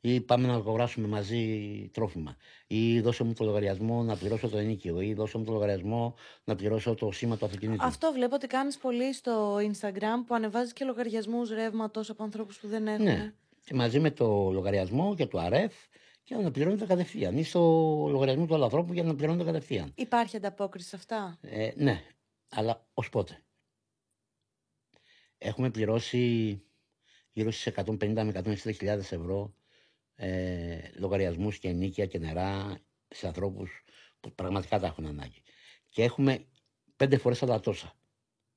Ή πάμε να αγοράσουμε μαζί τρόφιμα. Ή δώσε μου το λογαριασμό να πληρώσω το ενίκιο. Ή δώσε μου το λογαριασμό να πληρώσω το σήμα του αυτοκινήτου. Αυτό βλέπω ότι κάνεις πολύ στο Instagram που ανεβάζεις και λογαριασμούς ρεύματος από ανθρώπους που δεν έχουν. Ναι. Και μαζί με το λογαριασμό και το ΑΡΕΦ και να πληρώνετε κατευθείαν. Ή στο λογαριασμό του άλλου ανθρώπου για να πληρώνετε κατευθείαν. Υπάρχει ανταπόκριση σε αυτά; Ε, ναι, αλλά ως πότε; Έχουμε πληρώσει γύρω στις 150 με 160 χιλιάδες ευρώ ε, λογαριασμούς και ενίκεια και νερά σε ανθρώπους που πραγματικά τα έχουν ανάγκη. Και έχουμε πέντε φορές άλλα τόσα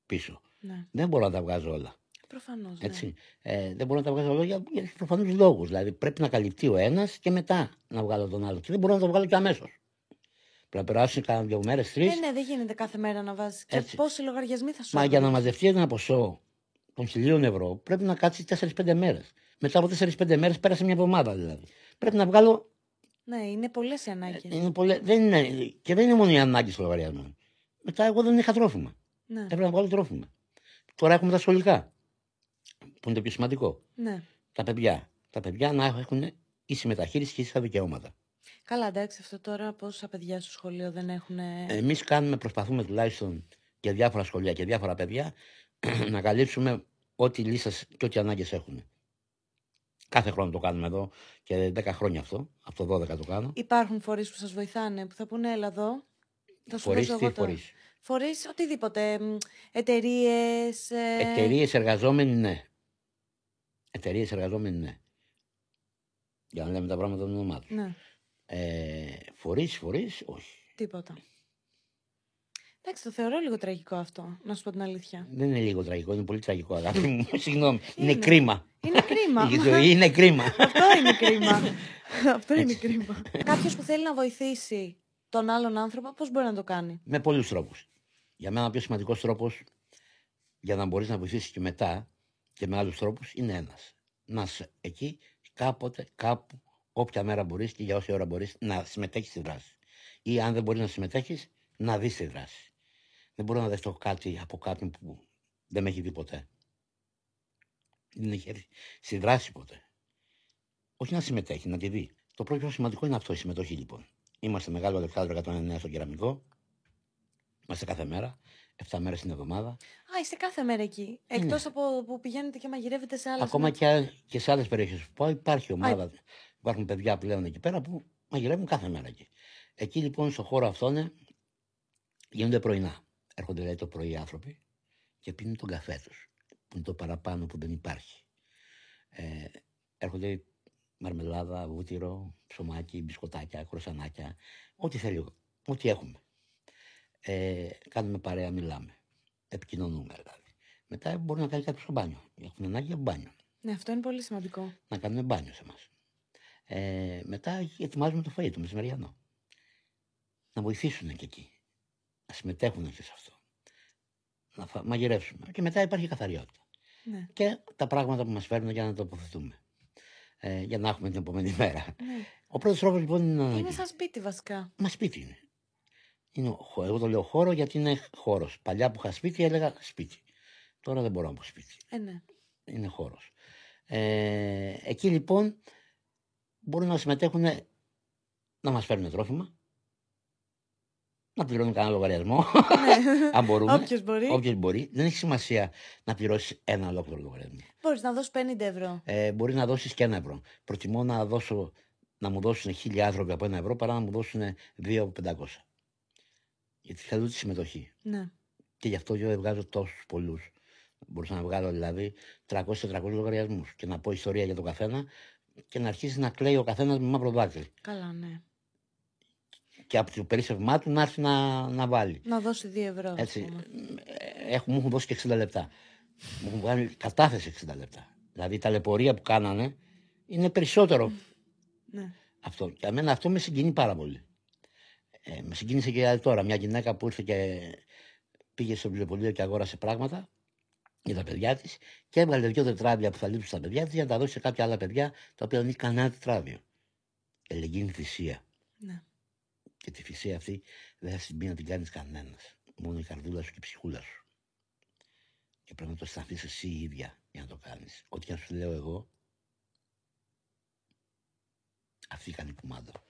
πίσω. Ναι. Δεν μπορώ να τα βγάζω όλα. Προφανώς. Ναι. Έτσι. Ε, δεν μπορώ να τα βγάζω όλα για, για προφανούς λόγους. Δηλαδή πρέπει να καλυφθεί ο ένας και μετά να βγάλω τον άλλο. Και δεν μπορώ να το βγάλω και αμέσως. Πρέπει να περάσουν κάνα δύο μέρες, τρεις. Ναι, ναι, δεν γίνεται κάθε μέρα να βάζεις. Και Έτσι. πόσοι λογαριασμοί θα σου Μα για έρχονται. να μαζευτεί ένα ποσό των χιλίων ευρώ πρέπει να κάτσει 4-5 μέρες. Μετά από 4-5 μέρες πέρασε μια εβδομάδα δηλαδή. Πρέπει να βγάλω. Ναι, είναι πολλές οι ανάγκες. Είναι πολλές- δεν είναι, και δεν είναι μόνο οι ανάγκες των λογαριασμών. Μετά εγώ δεν είχα τρόφιμα. Ναι. Έπρεπε να βγάλω τρόφιμα. Τώρα έχουμε τα σχολικά. Που είναι το πιο σημαντικό. ναι. Τα παιδιά. Τα παιδιά να έχουν ίση μεταχείριση και ίσα δικαιώματα. Καλά, εντάξει, αυτό τώρα πόσα παιδιά στο σχολείο δεν έχουν. Εμείς κάνουμε, προσπαθούμε τουλάχιστον για διάφορα σχολεία και διάφορα παιδιά να καλύψουμε ό,τι λύσει και ό,τι ανάγκες έχουν. Κάθε χρόνο το κάνουμε εδώ και 10 χρόνια αυτό. Από το 12 το κάνω. Υπάρχουν φορείς που σας βοηθάνε, που θα πούνε έλα εδώ. Θα σου Φορείς δώσω τι εγώ τώρα. φορείς. Φορείς οτιδήποτε. Εταιρείες. Εταιρείες εργαζόμενοι, ναι. Εταιρείες εργαζόμενοι, ναι. Για να λέμε τα πράγματα με το όνομά του. Ναι, Ε, φορείς, φορείς, όχι. τίποτα. Εντάξει, το θεωρώ λίγο τραγικό αυτό, να σου πω την αλήθεια. Δεν είναι λίγο τραγικό, είναι πολύ τραγικό, αγάπη μου. Συγγνώμη. Είναι, Είναι. κρίμα. Είναι κρίμα. Η ζωή είναι κρίμα. Αυτό είναι κρίμα. Αυτό είναι κρίμα. Κάποιος που θέλει να βοηθήσει τον άλλον άνθρωπο, πώς μπορεί να το κάνει; Με πολλούς τρόπους. Για μένα ο πιο σημαντικός τρόπος για να μπορείς να βοηθήσεις και μετά και με άλλους τρόπους είναι ένας. Να είσαι εκεί κάποτε, κάπου, όποια μέρα μπορείς και για όση ώρα μπορείς να συμμετέχεις στη δράση. Ή αν δεν μπορείς να συμμετέχεις, να δεις τη δράση. Δεν μπορώ να δεχτώ κάτι από κάποιον που δεν με έχει δει ποτέ. Δεν έχει έρθει στη δράση ποτέ. Όχι να συμμετέχει, να τη δει. Το πρώτο πιο σημαντικό είναι αυτό η συμμετοχή λοιπόν. Είμαστε μεγάλο Αλεξάνδρο 109 στο κεραμικό. Είμαστε κάθε μέρα, 7 μέρες την εβδομάδα. Α, είστε κάθε μέρα εκεί. Εκτός από που πηγαίνετε και μαγειρεύετε σε άλλα Ακόμα και, και σε άλλες περιοχές που πάω υπάρχει ομάδα. Υπάρχουν παιδιά πλέον εκεί πέρα που μαγειρεύουν κάθε μέρα εκεί. Εκεί λοιπόν στο χώρο αυτόν γίνονται πρωινά. Έρχονται δηλαδή το πρωί οι άνθρωποι και πίνουν τον καφέ τους. Που είναι το παραπάνω που δεν υπάρχει. Ε, έρχονται μαρμελάδα, βούτυρο, ψωμάκι, μπισκοτάκια, κροσανάκια, ό,τι θέλει, ό,τι έχουμε. Ε, κάνουμε παρέα, μιλάμε. Επικοινωνούμε δηλαδή. Μετά μπορεί να κάνει κάποιος στο μπάνιο. Έχουν ανάγκη για μπάνιο. Ναι, αυτό είναι πολύ σημαντικό. Να κάνουμε μπάνιο σε εμάς. Ε, μετά ετοιμάζουμε το φαΐ, το μεσημεριανό. Να βοηθήσουν και εκεί. Να συμμετέχουν και σε αυτό. Να φα... μαγειρεύσουμε. Και μετά υπάρχει καθαριότητα. Ναι. Και τα πράγματα που μας φέρνουν για να τοποθετούμε. Ε, για να έχουμε την επόμενη μέρα. ναι. Ο πρώτος τρόπος λοιπόν είναι να. Είναι σαν σπίτι βασικά. Μα σπίτι είναι. Είναι ο χω- εγώ το λέω χώρο γιατί είναι χώρος. Παλιά που είχα σπίτι έλεγα σπίτι. Τώρα δεν μπορώ να πω σπίτι. Ε, ναι. Είναι χώρος. Ε, εκεί λοιπόν μπορούν να συμμετέχουν να μας φέρουν τρόφιμα, να πληρώνουν κανένα λογαριασμό, ναι. αν μπορούμε. Όποιος μπορεί. Όποιος μπορεί. Δεν έχει σημασία να πληρώσεις ένα ολόκληρο λογαριασμό. Μπορείς να δώσεις 50 ευρώ. Ε, μπορεί να δώσεις και ένα ευρώ. Προτιμώ να, δώσω, να μου δώσουν χίλια άνθρωποι από ένα ευρώ παρά να μου δώσουν δύο από 500. Γιατί θέλω τη συμμετοχή. Ναι. Και γι' αυτό εγώ βγάζω τόσους πολλούς. Μπορούσα να βγάλω δηλαδή 300-400 λογαριασμούς και να πω ιστορία για τον καθένα και να αρχίσει να κλαίει ο καθένας με μαύρο δάκρυ. Καλά, ναι. Και από το περίσσευμά του να έρθει να, να βάλει. Να δώσει 2 ευρώ. ας Έτσι. πούμε. Ε, Έχουν, μου έχουν δώσει και 60 λεπτά. Μου έχουν βγάλει κατάθεση 60 λεπτά. Δηλαδή η ταλαιπωρία που κάνανε είναι περισσότερο Ναι. αυτό. Και εμένα αυτό με συγκινεί πάρα πολύ. Ε, με συγκίνησε και τώρα μια γυναίκα που ήρθε και πήγε στο βιβλιοπωλείο και αγόρασε πράγματα για τα παιδιά της και έβγαλε δύο τετράδια που θα λείψουν στα παιδιά της για να τα δώσει σε κάποια άλλα παιδιά τα οποία δεν είχε κανένα τετράδιο. Ελεγγύη θυσία. ναι. Και τη θυσία αυτή δεν θα την πει να την κάνεις κανένας. Μόνο η καρδούλα σου και η ψυχούλα σου. Και πρέπει να το αισθανθείς εσύ η ίδια για να το κάνεις. Ό,τι αν σου λέω εγώ, αυτή κάνει κουμάντο.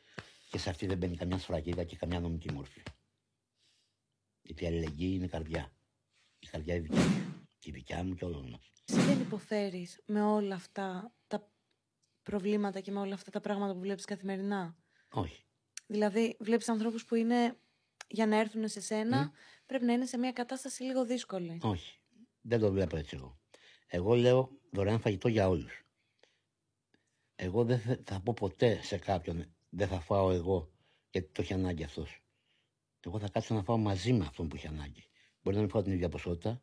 Και σε αυτή δεν μπαίνει καμιά σφραγίδα και καμιά νομική μόρφη. Γιατί η αλληλεγγύη είναι καρδιά. Η καρδιά είναι δικιά μου. Και η δικιά μου και όλων μας. Εσύ δεν υποφέρει με όλα αυτά τα προβλήματα και με όλα αυτά τα πράγματα που βλέπεις καθημερινά; Όχι. Δηλαδή, βλέπεις ανθρώπους που είναι για να έρθουν σε σένα, Μμ. πρέπει να είναι σε μια κατάσταση λίγο δύσκολη. Όχι. Δεν το βλέπω έτσι εγώ. Εγώ λέω δωρεάν φαγητό για όλους. Εγώ δεν θα, θα πω ποτέ σε κάποιον δεν θα φάω εγώ γιατί το έχει ανάγκη αυτός. Εγώ θα κάτσω να φάω μαζί με αυτόν που έχει ανάγκη. Μπορεί να μην φάω την ίδια ποσότητα,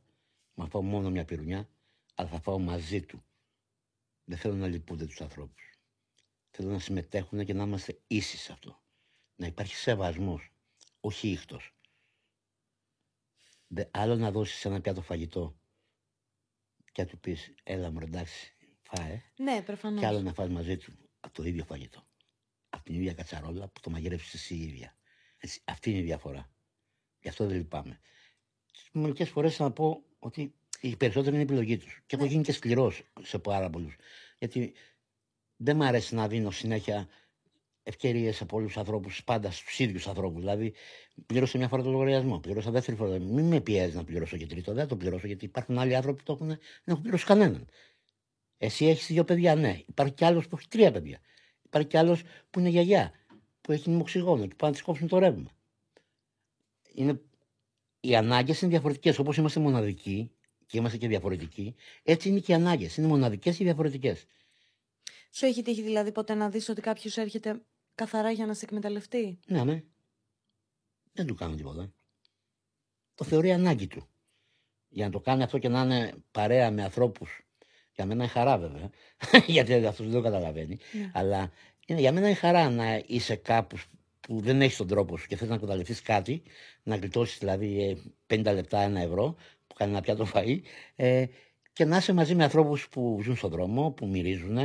να φάω μόνο μια πυρουνιά, αλλά θα φάω μαζί του. Δεν θέλω να λυπούνται τους ανθρώπους. Θέλω να συμμετέχουν και να είμαστε ίσοι σε αυτό. Να υπάρχει σεβασμός, όχι ήχτος. Δε, άλλο να δώσεις ένα πιάτο φαγητό και να του πεις, έλα μου εντάξει, φάε. Ναι, προφανώς. Και άλλο να φας μαζί του από το ίδιο φαγητό. Από την ίδια κατσαρόλα που το μαγειρεύει εσύ η ίδια. Έτσι, αυτή είναι η διαφορά. Γι' αυτό δεν λυπάμαι. Μερικές φορές θα πω ότι οι περισσότεροι είναι επιλογή τους. Και έχω Ναι. γίνει και σκληρός σε πάρα πολλούς. Γιατί δεν μ' αρέσει να δίνω συνέχεια ευκαιρίες από όλους τους ανθρώπους, πάντα στους ίδιους ανθρώπους. Δηλαδή, πλήρωσα μια φορά το λογαριασμό, πλήρωσα δεύτερη φορά. Μην με πιέζει να πληρώσω και τρίτο, δεν το πληρώσω γιατί υπάρχουν άλλοι άνθρωποι που το έχουν, δεν έχουν πληρώσει κανέναν. Εσύ έχεις δύο παιδιά, ναι. Υπάρχει κι άλλος που έχει τρία παιδιά. Υπάρχει κι άλλος που είναι γιαγιά, που έχει νημοξυγόνο και πάνε να της κόψουν το ρεύμα. Είναι... Οι ανάγκες είναι διαφορετικές. Όπως είμαστε μοναδικοί και είμαστε και διαφορετικοί, έτσι είναι και οι ανάγκες. Είναι μοναδικές και διαφορετικές. Σου έχει τύχει δηλαδή ποτέ να δεις ότι κάποιος έρχεται καθαρά για να σε εκμεταλλευτεί; Ναι, ναι. Δεν του κάνω τίποτα. Το θεωρεί ανάγκη του. Για να το κάνει αυτό και να είναι παρέα με ανθρώπους. Για μένα είναι χαρά βέβαια. Γιατί αυτό δεν το καταλαβαίνει. Ναι. Αλλά είναι, για μένα είναι χαρά να είσαι κάπου που δεν έχεις τον τρόπο σου και θες να εκμεταλλευτείς κάτι, να γλιτώσεις δηλαδή ε, 50 λεπτά, ένα ευρώ, που κάνει ένα πιάτο φαΐ, ε, και να είσαι μαζί με ανθρώπους που ζουν στον δρόμο, που μυρίζουν,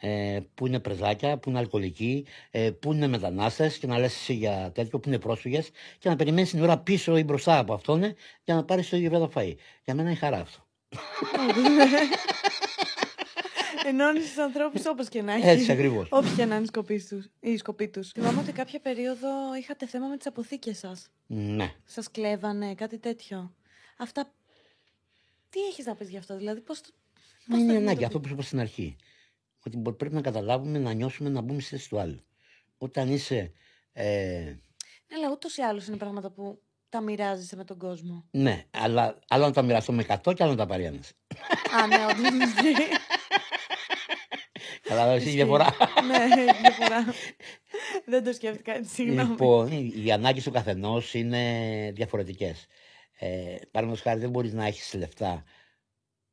ε, που είναι πρεζάκια, που είναι αλκοολικοί, ε, που είναι μετανάστες και να λες εσύ για τέτοιο, που είναι πρόσφυγες και να περιμένεις την ώρα πίσω ή μπροστά από αυτόν ε, για να πάρεις το ίδιο πιάτο φαΐ. Για μένα είναι χαρά αυτό. Ενώνεις τους ανθρώπους όπως και να έχεις. Έτσι ακριβώς. Όποιοι και να είναι οι σκοποί τους- οι σκοποί τους. Θυμάμαι ότι κάποια περίοδο είχατε θέμα με τις αποθήκες σας. Ναι. Σας κλέβανε, κάτι τέτοιο. Αυτά. Τι έχεις να πεις γι' αυτό, δηλαδή πώς. Μα είναι η ανάγκη, αυτό που σου είπα στην αρχή. Ότι μπο- πρέπει να καταλάβουμε, να νιώσουμε, να μπούμε στη θέση του άλλου. Όταν είσαι. Ε, Ναι, αλλά ούτως ή άλλως είναι πράγματα που τα μοιράζεσαι με τον κόσμο. ναι, αλλά άλλο να τα μοιραστώ με 100 και άλλο να τα πάρει ένας. Α, ναι, όντως ισχύει. Καταλάβεις η Ισχύει. διαφορά. ναι, έχει διαφορά. Δεν το σκέφτηκα έτσι, συγγνώμη. Λοιπόν, οι οι ανάγκες του καθενός είναι διαφορετικές. Ε, Παραδείγματος χάρη, δεν μπορείς να έχεις λεφτά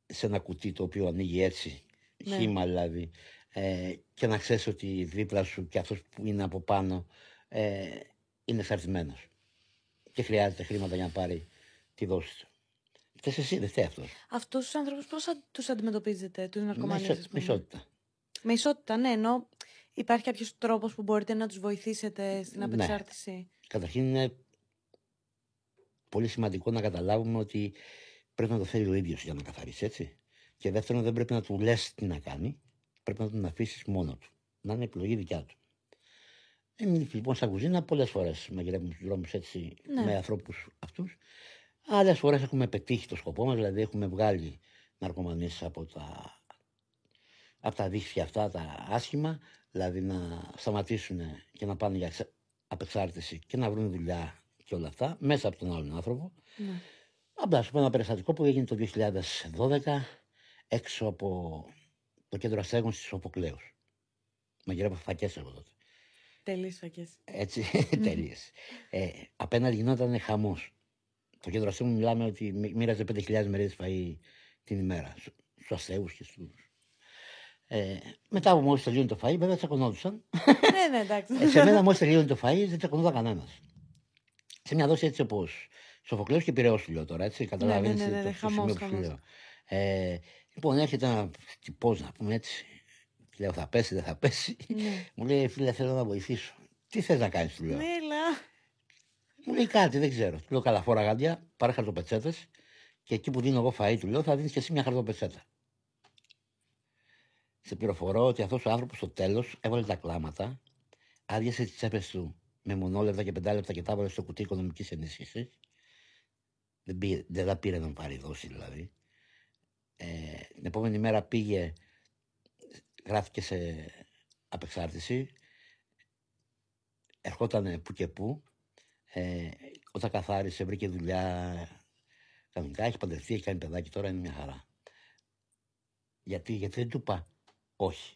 σε ένα κουτί το οποίο ανοίγει έτσι, Ναι. χήμα δηλαδή, ε, και να ξέρεις ότι δίπλα σου και αυτός που είναι από πάνω ε, είναι εξαρτημένο. Και χρειάζεται χρήματα για να πάρει τη δόση του. Φταίεις εσύ, δεν φταίει αυτός. Αυτούς τους άνθρωπους πώς θα τους αντιμετωπίζετε, τους ναρκωμανείς, Με ας πούμε; ισότητα. Με ισότητα, ναι, ενώ υπάρχει κάποιος τρόπος που μπορείτε να τους βοηθήσετε στην Ναι. απεξάρτηση; Καταρχήν είναι πολύ σημαντικό να καταλάβουμε ότι πρέπει να το θέλει ο ίδιος για να καθαρίσει, έτσι. Και δεύτερον, δεν πρέπει να του λες τι να κάνει. Πρέπει να τον αφήσεις μόνο του. Να είναι επιλογή δικιά του. Εμεί λοιπόν στα κουζίνα πολλές φορές μαγειρεύουμε στους δρόμους έτσι Ναι. με ανθρώπους αυτούς. Άλλες φορές έχουμε πετύχει το σκοπό μας, δηλαδή έχουμε βγάλει ναρκωμανεί από τα, από τα δίχτυα αυτά τα άσχημα, δηλαδή να σταματήσουν και να πάνε για εξε- απεξάρτηση και να βρουν δουλειά και όλα αυτά μέσα από τον άλλον άνθρωπο. Ναι. Απλά σου πω ένα περιστατικό που έγινε το 2012 έξω από το κέντρο αστέγων τη Σοφοκλέου. Μαγειρεύω φακές εγώ τότε. Τελείς φακές. Έτσι, τέλειες. Ε, απέναντι γινόταν χαμός. Το κέντρο αστέγων μιλάμε ότι μοι- μοίραζε 5.000 μερίδες φαΐ την ημέρα στους αστέγους και στους. Ε, μετά από μόλις τελείωνε το φαΐ, βέβαια τσακωνόντουσαν. ναι, ναι, εντάξει. Ε, σε μένα μόλις τελείωνε το φαΐ, δεν τσακωνόταν κανένας. Σε μια δόση έτσι όπως Σοφοκλέος και Πυραιό σου λέω τώρα, έτσι. Καταλαβαίνεις ναι, ναι, ναι, το- το χαμός, σημείο που σου χαμός. λέω. Ε, λοιπόν, έρχεται ένα τυπός να πούμε έτσι. Λέω θα πέσει, δεν θα πέσει. ναι. Μου λέει φίλε, θέλω να βοηθήσω. Τι θες να κάνεις, του λέω. Μίλα. Μου λέει κάτι, δεν ξέρω. Του λέω καλά, φόρα γάντια, πάρε χαρτοπετσέτες και εκεί που δίνω εγώ φαΐ, του λέω θα δίνεις και εσύ μια χαρτοπετσέτα. Σε πληροφορώ ότι αυτός ο άνθρωπος στο τέλος έβαλε τα κλάματα, άδειασε τις τσέπες του με μονόλεπτα και πεντάλεπτα και τα έβαλε στο κουτί οικονομικής ενίσχυσης. Δεν, πήρε, δεν τα πήρε να πάρει δόση δηλαδή. Ε, την επόμενη μέρα πήγε, γράφτηκε σε απεξάρτηση. Ερχόταν που και που. Ε, όταν καθάρισε, βρήκε δουλειά κανονικά, έχει παντρευτεί, έχει κάνει παιδάκι, τώρα είναι μια χαρά. Γιατί, γιατί δεν του είπα όχι.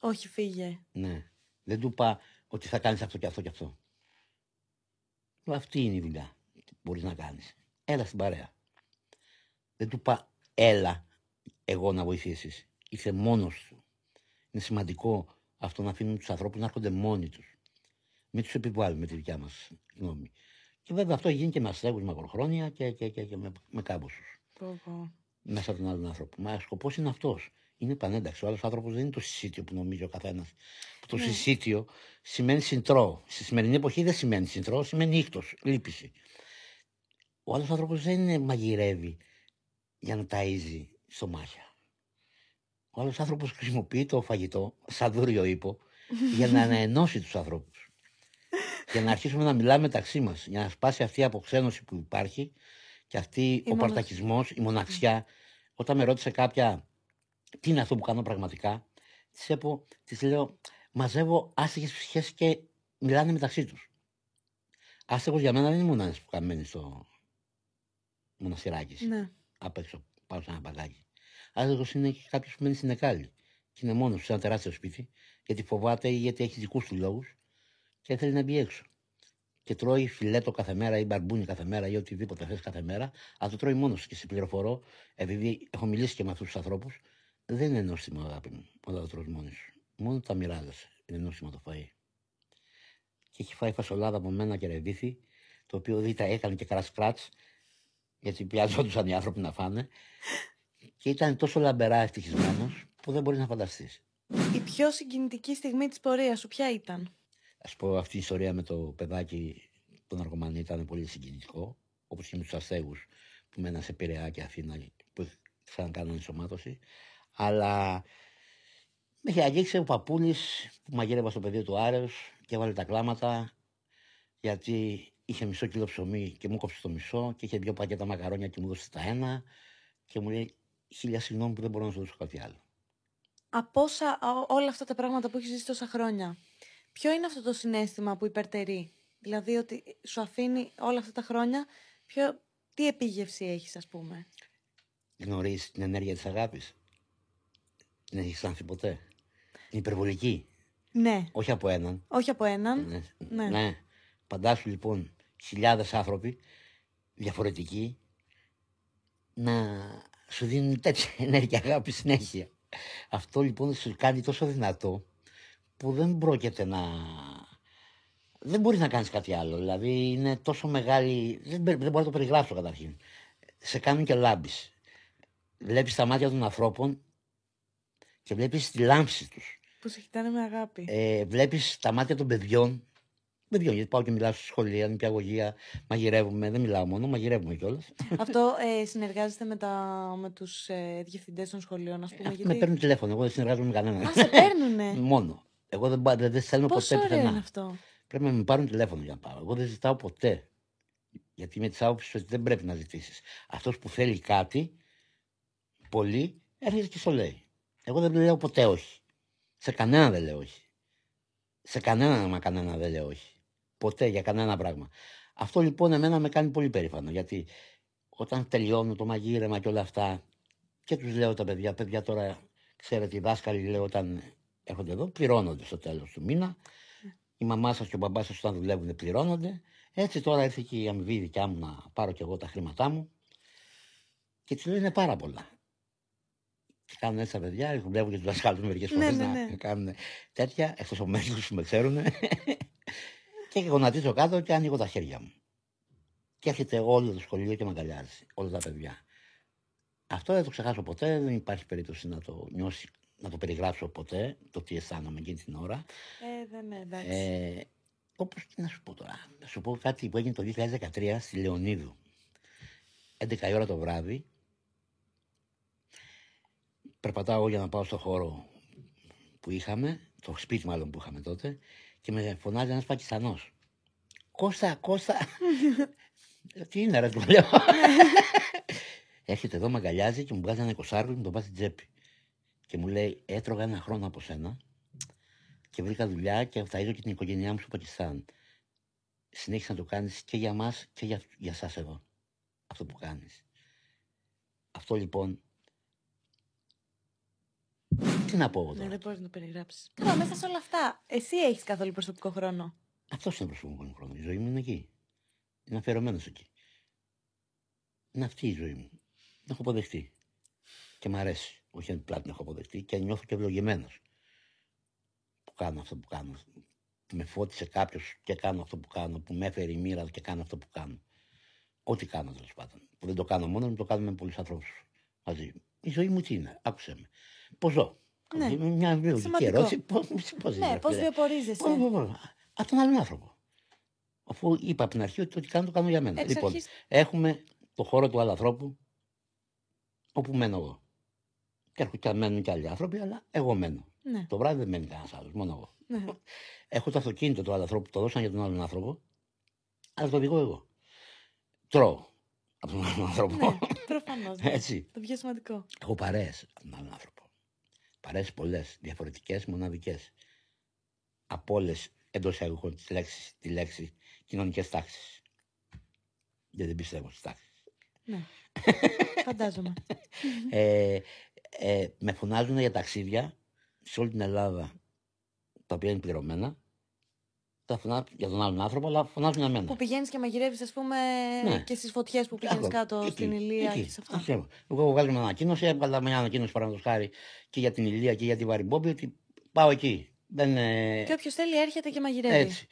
Όχι, φύγε. Ναι. Δεν του είπα ότι θα κάνεις αυτό και αυτό και αυτό. Του είπα, Αυτή είναι η δουλειά που μπορείς να κάνεις. Έλα στην παρέα. Δεν του είπα έλα εγώ να βοηθήσεις. Είσαι μόνος του. Είναι σημαντικό αυτό να αφήνουν τους ανθρώπους να έρχονται μόνοι τους. Μην τους επιβάλλουμε τη δικιά μας γνώμη. Και βέβαια αυτό γίνει και με αστέγους μακροχρόνια και, και, και, και με, με κάμποσους Πω, πω. μέσα από τον άλλον άνθρωπο. Μα ο σκοπός είναι αυτός. Είναι πανένταξη. Ο άλλος άνθρωπος δεν είναι το συσίτιο που νομίζει ο καθένας. Το Ναι. συσίτιο σημαίνει συντρό. Στη σημερινή εποχή δεν σημαίνει συντρό, σημαίνει ήχτο, λύπηση. Ο άλλος άνθρωπος δεν μαγειρεύει για να ταΐζει στομάχια. Ο άλλος άνθρωπος χρησιμοποιεί το φαγητό, σαν δούριο ύπο, για να αναενώσει τους ανθρώπους. για να αρχίσουμε να μιλάμε μεταξύ μας. Για να σπάσει αυτή η αποξένωση που υπάρχει και αυτή ο μοναξιά. παρτακισμός, η μοναξιά. Όταν με ρώτησε κάποια τι είναι αυτό που κάνω πραγματικά, τη έπω, της λέω, μαζεύω άστεγε ψυχές και μιλάνε μεταξύ τους. Άστεγο για μένα δεν είναι μονάδε που καμένει στο μοναστηράκι Ναι. απ' έξω, πάνω σε ένα μπαλάκι. Άστεγο είναι και κάποιος που μένει στην Εκάλη. Και είναι μόνος σε ένα τεράστιο σπίτι, γιατί φοβάται ή γιατί έχει δικούς του λόγους και θέλει να μπει έξω. Και τρώει φιλέτο κάθε μέρα ή μπαρμπούνι κάθε μέρα ή οτιδήποτε θες κάθε μέρα, αλλά το τρώει μόνος του. Και σε πληροφορώ, επειδή έχω μιλήσει και με αυτούς τους ανθρώπους, δεν είναι νόστιμο, αγάπη μου, όταν το τρως μόνης σου. Μόνο τα μοιράζεσαι. Είναι νόστιμο το φαΐ. Και έχει φάει φασολάδα από μένα και ρεβίθι, το οποίο δεν τα έκανε και κράτς γιατί πιαζόντουσαν οι άνθρωποι να φάνε. Και ήταν τόσο λαμπερά ευτυχισμένος που δεν μπορείς να φανταστείς. Η πιο συγκινητική στιγμή της πορείας σου ποια ήταν; Α πω αυτή η ιστορία με το παιδάκι, τον ναρκωμανή, ήταν πολύ συγκινητικό. Όπως και με τους αστέγους που μέναν σε Πειραιά και Αθήνα που ξανακάναν ενσωμάτωση. Αλλά με είχε αγγίξει ο παππούλης που μαγείρευα στο πεδίο του Άρεο και έβαλε τα κλάματα γιατί είχε μισό κιλό ψωμί και μου κόψε το μισό και είχε δύο πακέτα μακαρόνια και μου δώσε τα ένα και μου λέει χίλια συγγνώμη που δεν μπορώ να σου δώσω κάτι άλλο. Από όσα, ό- όλα αυτά τα πράγματα που έχεις ζήσει τόσα χρόνια, ποιο είναι αυτό το συνέστημα που υπερτερεί; Δηλαδή ότι σου αφήνει όλα αυτά τα χρόνια, ποιο, τι επίγευση έχεις ας πούμε; γνωρίζεις την ενέργεια της αγάπης; Την έχεις αισθάνθει ποτέ; Είναι υπερβολική; Ναι. Όχι από έναν. Όχι από έναν. Ναι. Ναι. ναι. Φαντάσου λοιπόν χιλιάδες άνθρωποι διαφορετικοί να σου δίνουν τέτοια ενέργεια αγάπη συνέχεια. Αυτό λοιπόν σου κάνει τόσο δυνατό που δεν πρόκειται να. Δεν μπορείς να κάνεις κάτι άλλο. Δηλαδή είναι τόσο μεγάλη. Δεν, μπε- δεν μπορώ να το περιγράψω καταρχήν. Σε κάνουν και λάμπεις. Βλέπεις τα μάτια των ανθρώπων και βλέπεις τη λάμψη τους. Που σε κοιτάνε με αγάπη. Ε, βλέπεις τα μάτια των παιδιών. Παιδιών, γιατί πάω και μιλάω στη σχολεία, νηπιαγωγία, μαγειρεύουμε. Δεν μιλάω μόνο, μαγειρεύουμε κιόλας. Αυτό ε, συνεργάζεστε με, τα, με τους ε, διευθυντές των σχολείων, ας πούμε. Με γιατί... παίρνουν τηλέφωνο, εγώ δεν συνεργάζομαι με κανέναν. Α, σε παίρνουνε; Μόνο. Εγώ δεν, πα- δεν, δεν στέλνω Πόσο ποτέ ωραίο είναι πουθενά. αυτό. Πρέπει να με πάρουν τηλέφωνο για να πάω. Εγώ δεν ζητάω ποτέ. Γιατί με της άποψης ότι δεν πρέπει να ζητήσεις. Αυτός που θέλει κάτι, πολύ, έρχεται και στο λέει. Εγώ δεν λέω ποτέ όχι. Σε κανένα δεν λέω όχι. Σε κανένα μα κανένα δεν λέω όχι. Ποτέ για κανένα πράγμα. Αυτό λοιπόν εμένα με κάνει πολύ περήφανο. Γιατί όταν τελειώνω το μαγείρεμα και όλα αυτά, και τους λέω τα παιδιά, παιδιά τώρα ξέρετε, οι δάσκαλοι λέω όταν έρχονται εδώ, πληρώνονται στο τέλος του μήνα. Η μαμά σας και ο μπαμπάς σας όταν δουλεύουν πληρώνονται. Έτσι τώρα ήρθε και η αμοιβή δικιά μου να πάρω και εγώ τα χρήματά μου. Και τους λέω είναι πάρα πολλά. Και κάνουν έτσι τα παιδιά, δουλεύουν και τους δασκάλους μερικές Ναι, φορές ναι, να ναι. κάνουν τέτοια, εκτός από μερικού που με ξέρουν. και γονατίζω κάτω και ανοίγω τα χέρια μου. Και έρχεται όλο το σχολείο και με αγκαλιάζει, όλα τα παιδιά. Αυτό δεν το ξεχάσω ποτέ, δεν υπάρχει περίπτωση να το νιώσει, να το περιγράψω ποτέ, το τι αισθάνομαι εκείνη την ώρα. Ε, δεν είναι, εντάξει. Ε, Όπως τι να σου πω τώρα. Να σου πω κάτι που έγινε το 2013 στη Λεωνίδου. 11 η ώρα το βράδυ. Περπατάω για να πάω στο χώρο που είχαμε, το σπίτι μάλλον που είχαμε τότε, και με φωνάζει ένας Πακιστανός. Κώστα, Κώστα. Λέω, τι είναι, ρε, του λέω. Έρχεται εδώ, με αγκαλιάζει και μου βγάζει ένα εικοσάρι και μου το πάει στην τσέπη. Και μου λέει, έτρωγα ένα χρόνο από σένα και βρήκα δουλειά και θα είδω και την οικογένειά μου στο Πακιστάν. Συνέχισε να το κάνεις και για μας και για, για σας εδώ. Αυτό που κάνεις. Αυτό λοιπόν... Τι να πω εγώ Ναι, τώρα; δεν μπορείς να το περιγράψεις. Τώρα, μέσα σε όλα αυτά, εσύ έχεις καθόλου προσωπικό χρόνο. Αυτός είναι ο προσωπικό μου χρόνο. Η ζωή μου είναι εκεί. Είναι αφιερωμένος εκεί. Είναι αυτή η ζωή μου. Την έχω αποδεχτεί. Και μ' αρέσει. Όχι απλά την έχω αποδεχτεί και νιώθω και ευλογημένος που κάνω αυτό που κάνω. Που με φώτισε κάποιος και κάνω αυτό που κάνω. Που με έφερε η μοίρα και κάνω αυτό που κάνω. Ό,τι κάνω τέλος πάντων. Που δεν το κάνω μόνος μου, το κάνω με πολλούς ανθρώπους μαζί. Η ζωή μου τι είναι, άκουσε με. Πώ ζω. Ναι. Είναι Μια βιολογική Σημαντικό. ερώτηση. Πώ πώς Ναι, πώς βιοπορίζεσαι. Πώς, πώς, πώς. Από τον άλλον άνθρωπο. Αφού είπα από την αρχή ότι ό,τι κάνω το κάνω για μένα. Εξ λοιπόν, αρχής- έχουμε το χώρο του άλλου ανθρώπου όπου μένω εγώ. Και έρχονται και μένουν και άλλοι άνθρωποι, αλλά εγώ μένω. Ναι, Το βράδυ δεν μένει κανένας άλλος, μόνο εγώ. ναι. Έχω το αυτοκίνητο του άλλου ανθρώπου που το δώσαν για τον άλλον άνθρωπο, αλλά το οδηγώ εγώ. Τρώω από τον άλλον άνθρωπο. ναι προφανώ. Έτσι. Το πιο σημαντικό. Έχω παρέες από τον άλλον άνθρωπο. Παρέες πολλές, διαφορετικές, μοναδικές. Από όλες εντός εισαγωγικών τη λέξη, τη λέξη κοινωνικές τάξεις. Γιατί δεν πιστεύω στις τάξεις. Ναι. Φαντάζομαι. ε, ε, με φωνάζουν για ταξίδια σε όλη την Ελλάδα τα οποία είναι πληρωμένα. Τα φωνάζουν για τον άλλον άνθρωπο, αλλά φωνάζουν για μένα. που πηγαίνεις και μαγειρεύεις, ας πούμε, Ναι. και στις φωτιές που πηγαίνεις Άκου, κάτω εκεί, στην Ηλία εκεί, και σε αυτά. αυτό. Εγώ βγάζω μια ανακοίνωση, έβγαλα μια ανακοίνωση παραδείγματος χάρη και για την Ηλία και για τη Βαριμπόμπη ότι πάω εκεί. Δεν, ε, Και όποιος θέλει έρχεται και μαγειρεύει. έτσι.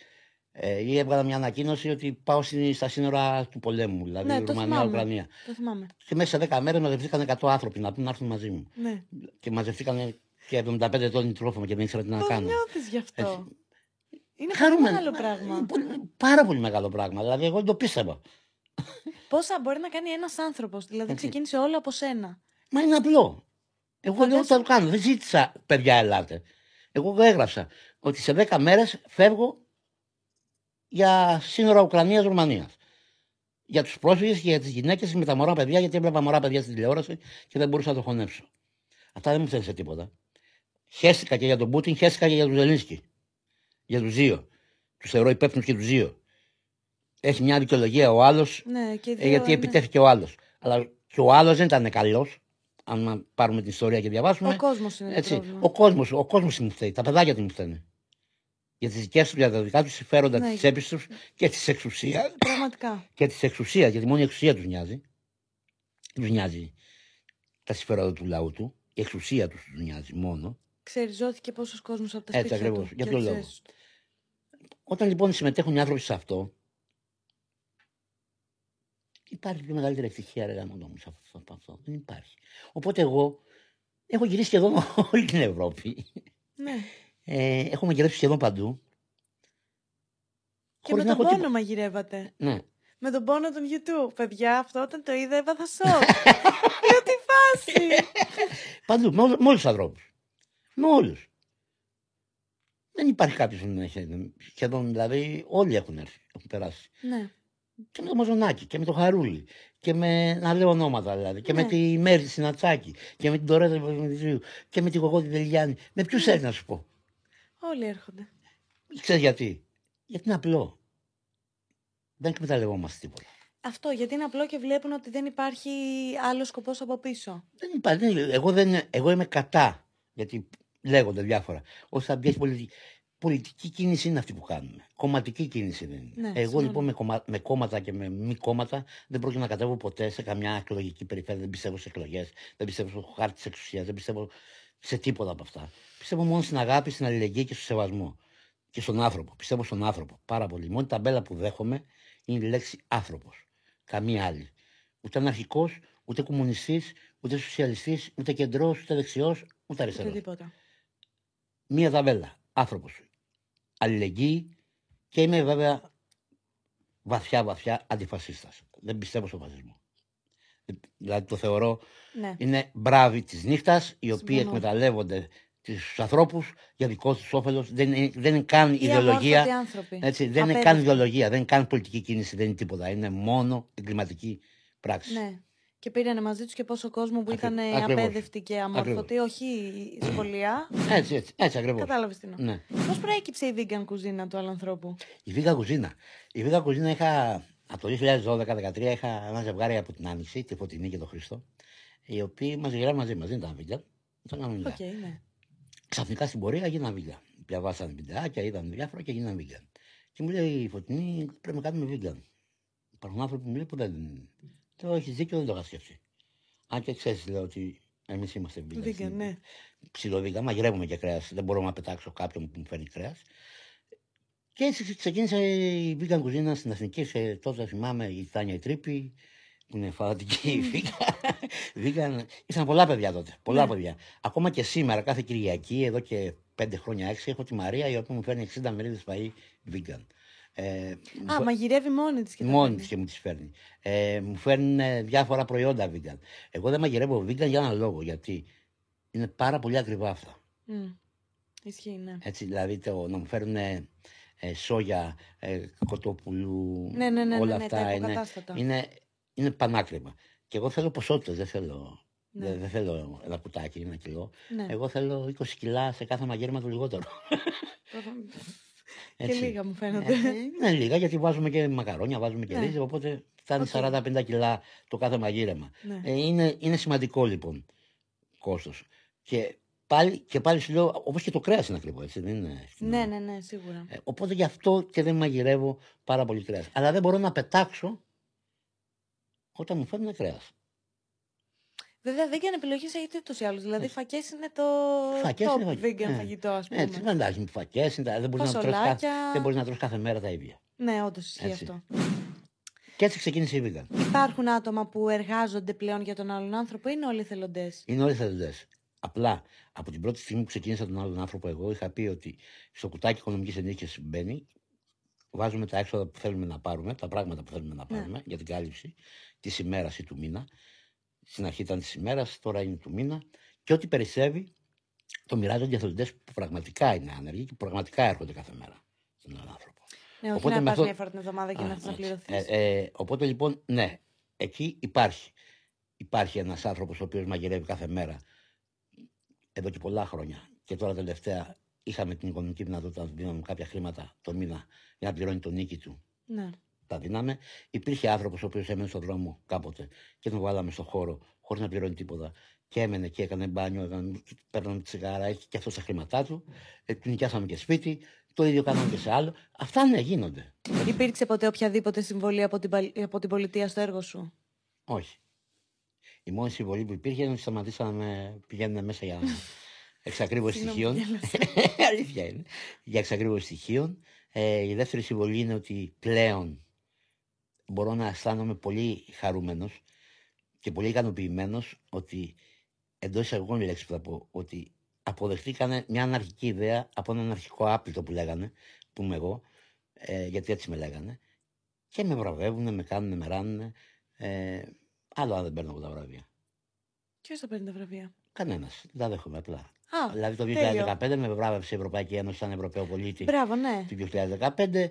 Ε, ή έβγαλα μια ανακοίνωση ότι πάω στη- στα σύνορα του πολέμου, δηλαδή Ναι, το θυμάμαι. Ρουμανία-Ουκρανία. Το θυμάμαι. Και μέσα σε 10 μέρες μαζευτήκαν 100 άνθρωποι να πούν να έρθουν μαζί μου. Ναι. Και μαζευτήκαν και 75 τόνοι τρόφιμα και δεν ήξερα τι να Πώ κάνω. νιώθεις γι' αυτό. Έτσι. Είναι πολύ Χαρούμενο. μεγάλο πράγμα. Είναι πολύ- πάρα πολύ μεγάλο πράγμα. Δηλαδή, εγώ δεν το πίστευα. Πόσα μπορεί να κάνει ένας άνθρωπος. Δηλαδή, Έτσι. ξεκίνησε όλο από σένα. Μα είναι απλό. Εγώ λέω ότι θα το κάνω. Δεν ζήτησα, παιδιά, ελάτε. Εγώ έγραψα ότι σε 10 μέρες φεύγω για σύνορα Ουκρανία-Ρουμανία. Για τους πρόσφυγες και για τις γυναίκες με τα μωρά παιδιά, γιατί έβλεπα μωρά παιδιά στην τηλεόραση και δεν μπορούσα να το χωνέψω. Αυτά δεν μου θέλησε τίποτα. Χαίστηκα και για τον Πούτιν, χαίστηκα και για τον Ζελίνσκι. Για τους δύο. Τους θεωρώ υπεύθυνους και τους δύο. Έχει μια δικαιολογία ο άλλος Ναι, και οι ε, δύο, γιατί ναι. επιτέθηκε ο άλλος. Αλλά και ο άλλος δεν ήταν καλός. αν πάρουμε την ιστορία και διαβάσουμε. Ο κόσμος είναι έτσι, το πρόβλημα. ο κόσμος ο κόσμος τι μου φταίει. Τα παιδάκια τι μου φταίνε. Για τις δικές τους, για τα δικά τους συμφέροντα, Ναι. τη τσέπη τους και τη εξουσίας. Πραγματικά. Και τη εξουσίας, γιατί μόνο η εξουσία τους νοιάζει. Τους νοιάζει τα συμφέροντα του λαού του. Η εξουσία τους τους νοιάζει μόνο. Ξεριζώθηκε πόσος κόσμος από τα Έτσι σπίτια ακριβώς. του. Για και ποιο τις λόγο. θέσεις του. Όταν λοιπόν συμμετέχουν οι άνθρωποι σε αυτό, υπάρχει πιο μεγαλύτερη ευτυχία, ρε γάμο μου, σε αυτό, από αυτό. Δεν υπάρχει. Οπότε εγώ έχω γυρίσει σχεδόν όλη την Ευρώπη. Ναι. Ε, έχω μαγειρέψει σχεδόν παντού. Και χωρίς με να τον έχω πόνο τίποτα. μαγειρεύατε. Ναι. Με τον πόνο των YouTube. Παιδιά, αυτό όταν το είδα έπαθα σοκ. Λέω τι φάση. Παντού, με, όλου- με όλους τους ανθρώπους. Με όλους. Δεν υπάρχει κάποιος που δεν έχει. Σχεδόν δηλαδή όλοι έχουν έρθει, έχουν περάσει. ναι. Και με το Μαζονάκι και με το Χαρούλι. Και με. να λέω ονόματα δηλαδή. Και με Ναι. τη Μέρη Συνατσάκη. Και με την Τωρέτα Παπαδημητρίου. Και με τη Γογό Τελειάνη. Με ποιους έρθει να σου πω; Όλοι έρχονται. Ξέρεις γιατί; Γιατί είναι απλό. Δεν εκμεταλλευόμαστε τίποτα. Αυτό γιατί είναι απλό και βλέπουν ότι δεν υπάρχει άλλο σκοπός από πίσω. Δεν υπάρχει. δεν- εγώ, δεν, εγώ είμαι κατά. Γιατί λέγονται διάφορα. Ότι θα πιάσει πολιτική. Πολιτική κίνηση είναι αυτή που κάνουμε. Κομματική κίνηση δεν είναι. Ναι, εγώ συμφωνώ. λοιπόν με, κομμα- με κόμματα και με μη κόμματα δεν πρόκειται να κατέβω ποτέ σε καμιά εκλογική περιφέρεια. Δεν πιστεύω σε εκλογές. Δεν πιστεύω στο χάρτη της εξουσίας. Δεν πιστεύω σε τίποτα από αυτά. Πιστεύω μόνο στην αγάπη, στην αλληλεγγύη και στο σεβασμό. Και στον άνθρωπο. Πιστεύω στον άνθρωπο. Πάρα πολύ. Η μόνη ταμπέλα που δέχομαι είναι η λέξη άνθρωπος. Καμία άλλη. Ούτε αναρχικός, ούτε κομμουνιστής, ούτε σοσιαλιστής, ούτε κεντρός, ούτε δεξιός, ούτε Ούτε αριστερό. Τίποτα. Μία ταμπέλα. Άνθρωπος. Αλληλεγγύη και είμαι βέβαια βαθιά βαθιά αντιφασίστας. Δεν πιστεύω στον φασισμό. Ε, Δηλαδή το θεωρώ Ναι. είναι μπράβοι της νύχτας, οι οποίοι Συμφωνώ. εκμεταλλεύονται τους ανθρώπους για δικό τους όφελος. Δεν, είναι- δεν είναι καν Ή ιδεολογία. αμόρφωτοι άνθρωποι. Έτσι, δεν είναι Απέδευτοι. καν ιδεολογία, δεν είναι καν πολιτική κίνηση, δεν είναι τίποτα. Είναι μόνο εγκληματική πράξη. Ναι. Και πήρανε μαζί τους και πόσο κόσμο που Ακρι- ήταν ακριβώς. απέδευτοι και αμόρφωτοι, όχι σχολεία. Έτσι, έτσι, έτσι ακριβώς. Κατάλαβες τι εννοώ. Ναι. Πώς προέκυψε η vegan κουζίνα του άλλου ανθρώπου; Η vegan κουζίνα. Η vegan κουζίνα είχα από το 2012-2013 είχα ένα ζευγάρι από την Άνοιξη, τη Φωτεινή και τον Χριστό, οι οποίοι μαγειρεύανε μαζί μας. Δεν ήταν vegan. Ήταν Οκ, μιλά. ναι. Ξαφνικά στην πορεία γίναν vegan. Διαβάσαν βιντεάκια, είδαν διάφορα και γίναν vegan. Και μου λέει η Φωτεινή, πρέπει να κάνουμε vegan. Υπάρχουν άνθρωποι που μου λέει που δεν. Το έχει δίκιο, δεν το είχα σκεφτεί. Αν και ξέρεις, λέω ότι εμείς είμαστε βίγκα. Vegan, ναι. Ψιλοβίγκα, μαγειρεύουμε και κρέας. Δεν μπορώ να πετάξω κάποιον που μου φέρνει κρέας. Και έτσι ξεκίνησε η vegan κουζίνα στην Εθνική. Σε, τότε θυμάμαι η Τάνια η Τρίπη, που είναι φανατική vegan. vegan. Ήσαν πολλά παιδιά τότε. Πολλά Ναι. παιδιά. Ακόμα και σήμερα, κάθε Κυριακή, εδώ και πέντε χρόνια έξι, έχω τη Μαρία η οποία μου φέρνει 60 μερίδες φαΐ vegan. Ε, μου Α, φε- μαγειρεύει μόνη της και τα Μόνη φέρνει. της και μου τις φέρνει. Ε, μου φέρνουν ε, διάφορα προϊόντα vegan. Εγώ δεν μαγειρεύω vegan για έναν λόγο. Γιατί είναι πάρα πολύ ακριβά αυτά. Μμ. Ισχύει, ναι. Έτσι, δηλαδή το, να μου φέρουν ε, σόγια, ε, κοτόπουλου, Ναι, ναι, ναι, όλα ναι, ναι, τα αυτά είναι, υποκατάστατα. είναι, είναι πανάκριβα. Και εγώ θέλω ποσότητες, δεν θέλω, Ναι. δεν, δεν θέλω ένα κουτάκι, ένα κιλό. ναι. Εγώ θέλω 20 κιλά σε κάθε μαγείρεμα του λιγότερο. Και Έτσι. λίγα μου Ε, φαίνονται. είναι λίγα γιατί βάζουμε και μακαρόνια, βάζουμε και Ναι. ρύζι, οπότε φτάνει Οκ. 40-50 κιλά το κάθε μαγείρεμα. Ναι. Ε, είναι, είναι σημαντικό λοιπόν κόστος. Και πάλι, και πάλι σου λέω, όπως και το κρέας είναι ακριβό, έτσι, δεν είναι φθηνό. Ναι, ναι, ναι, σίγουρα. Ε, οπότε γι' αυτό και δεν μαγειρεύω πάρα πολύ κρέας. Αλλά δεν μπορώ να πετάξω όταν μου φέρνουν κρέας. Βέβαια, vegan επιλογές έχετε ούτως ή άλλως. Δηλαδή, φακές είναι το Φακές top είναι φακές. vegan Ναι. φαγητό, ας πούμε. Έτσι, δεν εντάξει, φακές, είναι τα- δεν μπορείς να, τρως κάθε, Φασολάκια. δεν μπορείς να τρως κάθε μέρα τα ίδια. Ναι, όντως ισχύει Έτσι. αυτό. Και έτσι ξεκίνησε η vegan. Υπάρχουν άτομα που εργάζονται πλέον για τον άλλον άνθρωπο ή είναι όλοι θελοντέ. Είναι όλοι θελοντέ. Απλά από την πρώτη στιγμή που ξεκίνησα τον άλλον άνθρωπο, εγώ είχα πει ότι στο κουτάκι οικονομικής ενίσχυση που μπαίνει, βάζουμε τα έξοδα που θέλουμε να πάρουμε, τα πράγματα που θέλουμε να Ναι. πάρουμε για την κάλυψη της ημέρας ή του μήνα. Στην αρχή ήταν της ημέρας, τώρα είναι του μήνα. Και ό,τι περισσεύει το μοιράζονται οι εθελοντέ που πραγματικά είναι άνεργοι και που πραγματικά έρχονται κάθε μέρα στον άλλον άνθρωπο. Ναι, όχι Οπότε να με πας αυτό- μια φορά την εβδομάδα και Α, να θε να έτσι. πληρωθείς. Ε, ε, οπότε λοιπόν, ναι, εκεί υπάρχει. Υπάρχει ένας άνθρωπος ο οποίος μαγειρεύει κάθε μέρα εδώ και πολλά χρόνια. Και τώρα τελευταία είχαμε την οικονομική δυνατότητα να του δίνουμε κάποια χρήματα το μήνα για να πληρώνει τον νίκη του. Ναι. Τα δίναμε. Υπήρχε άνθρωπος ο οποίος έμενε στον δρόμο κάποτε και τον βάλαμε στον χώρο χωρίς να πληρώνει τίποτα. και έμενε και έκανε μπάνιο, έκανε, παίρναμε τσιγάρα, έχει και αυτό τα χρήματά του. Ε, του νοικιάσαμε και σπίτι. Το ίδιο κάναμε και σε άλλο. Αυτά ναι, γίνονται. Υπήρξε ποτέ οποιαδήποτε συμβολή από την, παλ- από την πολιτεία στο έργο σου; Όχι. Η μόνη συμβολή που υπήρχε είναι ότι σταματήσαμε να πηγαίνουν μέσα για εξακρίβωση Συγγνώμη, στοιχείων. γέλασα. Αλήθεια είναι. Για εξακρίβωση στοιχείων. Ε, η δεύτερη συμβολή είναι ότι πλέον μπορώ να αισθάνομαι πολύ χαρούμενος και πολύ ικανοποιημένος ότι εντός εισαγωγικών η λέξη που θα πω, ότι αποδεχτήκανε μια αναρχική ιδέα από έναν αρχικό άπλητο που λέγανε, που είμαι εγώ, ε, γιατί έτσι με λέγανε, και με βραβεύουν, με κάνουν, με ράνουν. Ε, άλλο αν δεν παίρνω εγώ τα βραβεία. Ποιος θα παίρνει τα βραβεία; Κανένας. Δεν τα δέχομαι απλά. Α, δηλαδή το τέλειο. 2015 με βράβευσε η Ευρωπαϊκή Ένωση σαν Ευρωπαίο πολίτη. Μπράβο, ναι. Το 2015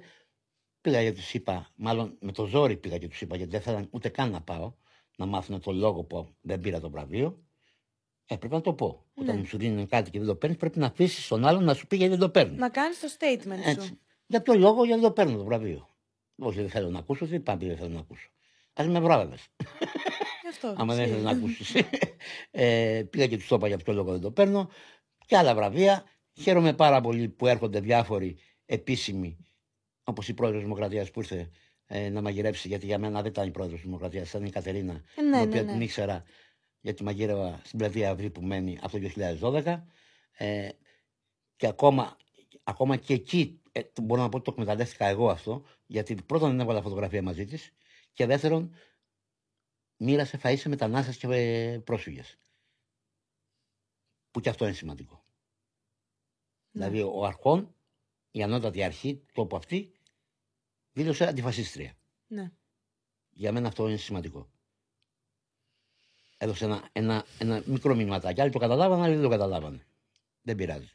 πήγα και τους είπα, μάλλον με το ζόρι πήγα και τους είπα, γιατί δεν θέλαν ούτε καν να πάω, να μάθουν το λόγο που δεν πήρα το βραβείο. Ε, πρέπει να το πω. Όταν Ναι. μου σου δίνουν κάτι και δεν το παίρνεις, πρέπει να αφήσεις τον άλλον να σου πει γιατί δεν το παίρνει. Να κάνεις το statement Έτσι. σου. Για ποιο λόγο, γιατί δεν το παίρνω το βραβείο. Όχι, δεν θέλω να ακούσω, δεν είπα επειδή δεν θέλω να ακούσω. Α με βράβευε. Γι' αυτό. Άμα δεν ισχύει. ήθελε να ακούσεις. ε, πήγα και τους το είπα για ποιο λόγο δεν το παίρνω. Και άλλα βραβεία. Χαίρομαι πάρα πολύ που έρχονται διάφοροι επίσημοι, όπως η πρόεδρος Δημοκρατίας που ήρθε ε, να μαγειρέψει, γιατί για μένα δεν ήταν η πρόεδρος Δημοκρατίας, ήταν η Κατερίνα, Ε, ναι, την ναι, οποία ναι. την ήξερα γιατί μαγείρευα στην πλατεία Αυγή που μένει από το 2012. Ε, και ακόμα, ακόμα και εκεί ε, το- μπορώ να πω ότι το εκμεταλλεύτηκα εγώ αυτό, γιατί πρώτον δεν έβαλα φωτογραφία μαζί της και δεύτερον μοίρασε φαΐς σε μετανάστες και ε, πρόσφυγες. Που και αυτό είναι σημαντικό. Ναι. Δηλαδή ο αρχόν, η ανώτατη αρχή του τόπου αυτή, δήλωσε αντιφασίστρια. Ναι. Για μένα αυτό είναι σημαντικό. Έδωσε ένα, ένα, ένα μικρό μηνυματάκι. Άλλοι το καταλάβανε, άλλοι δεν το καταλάβανε. Δεν πειράζει.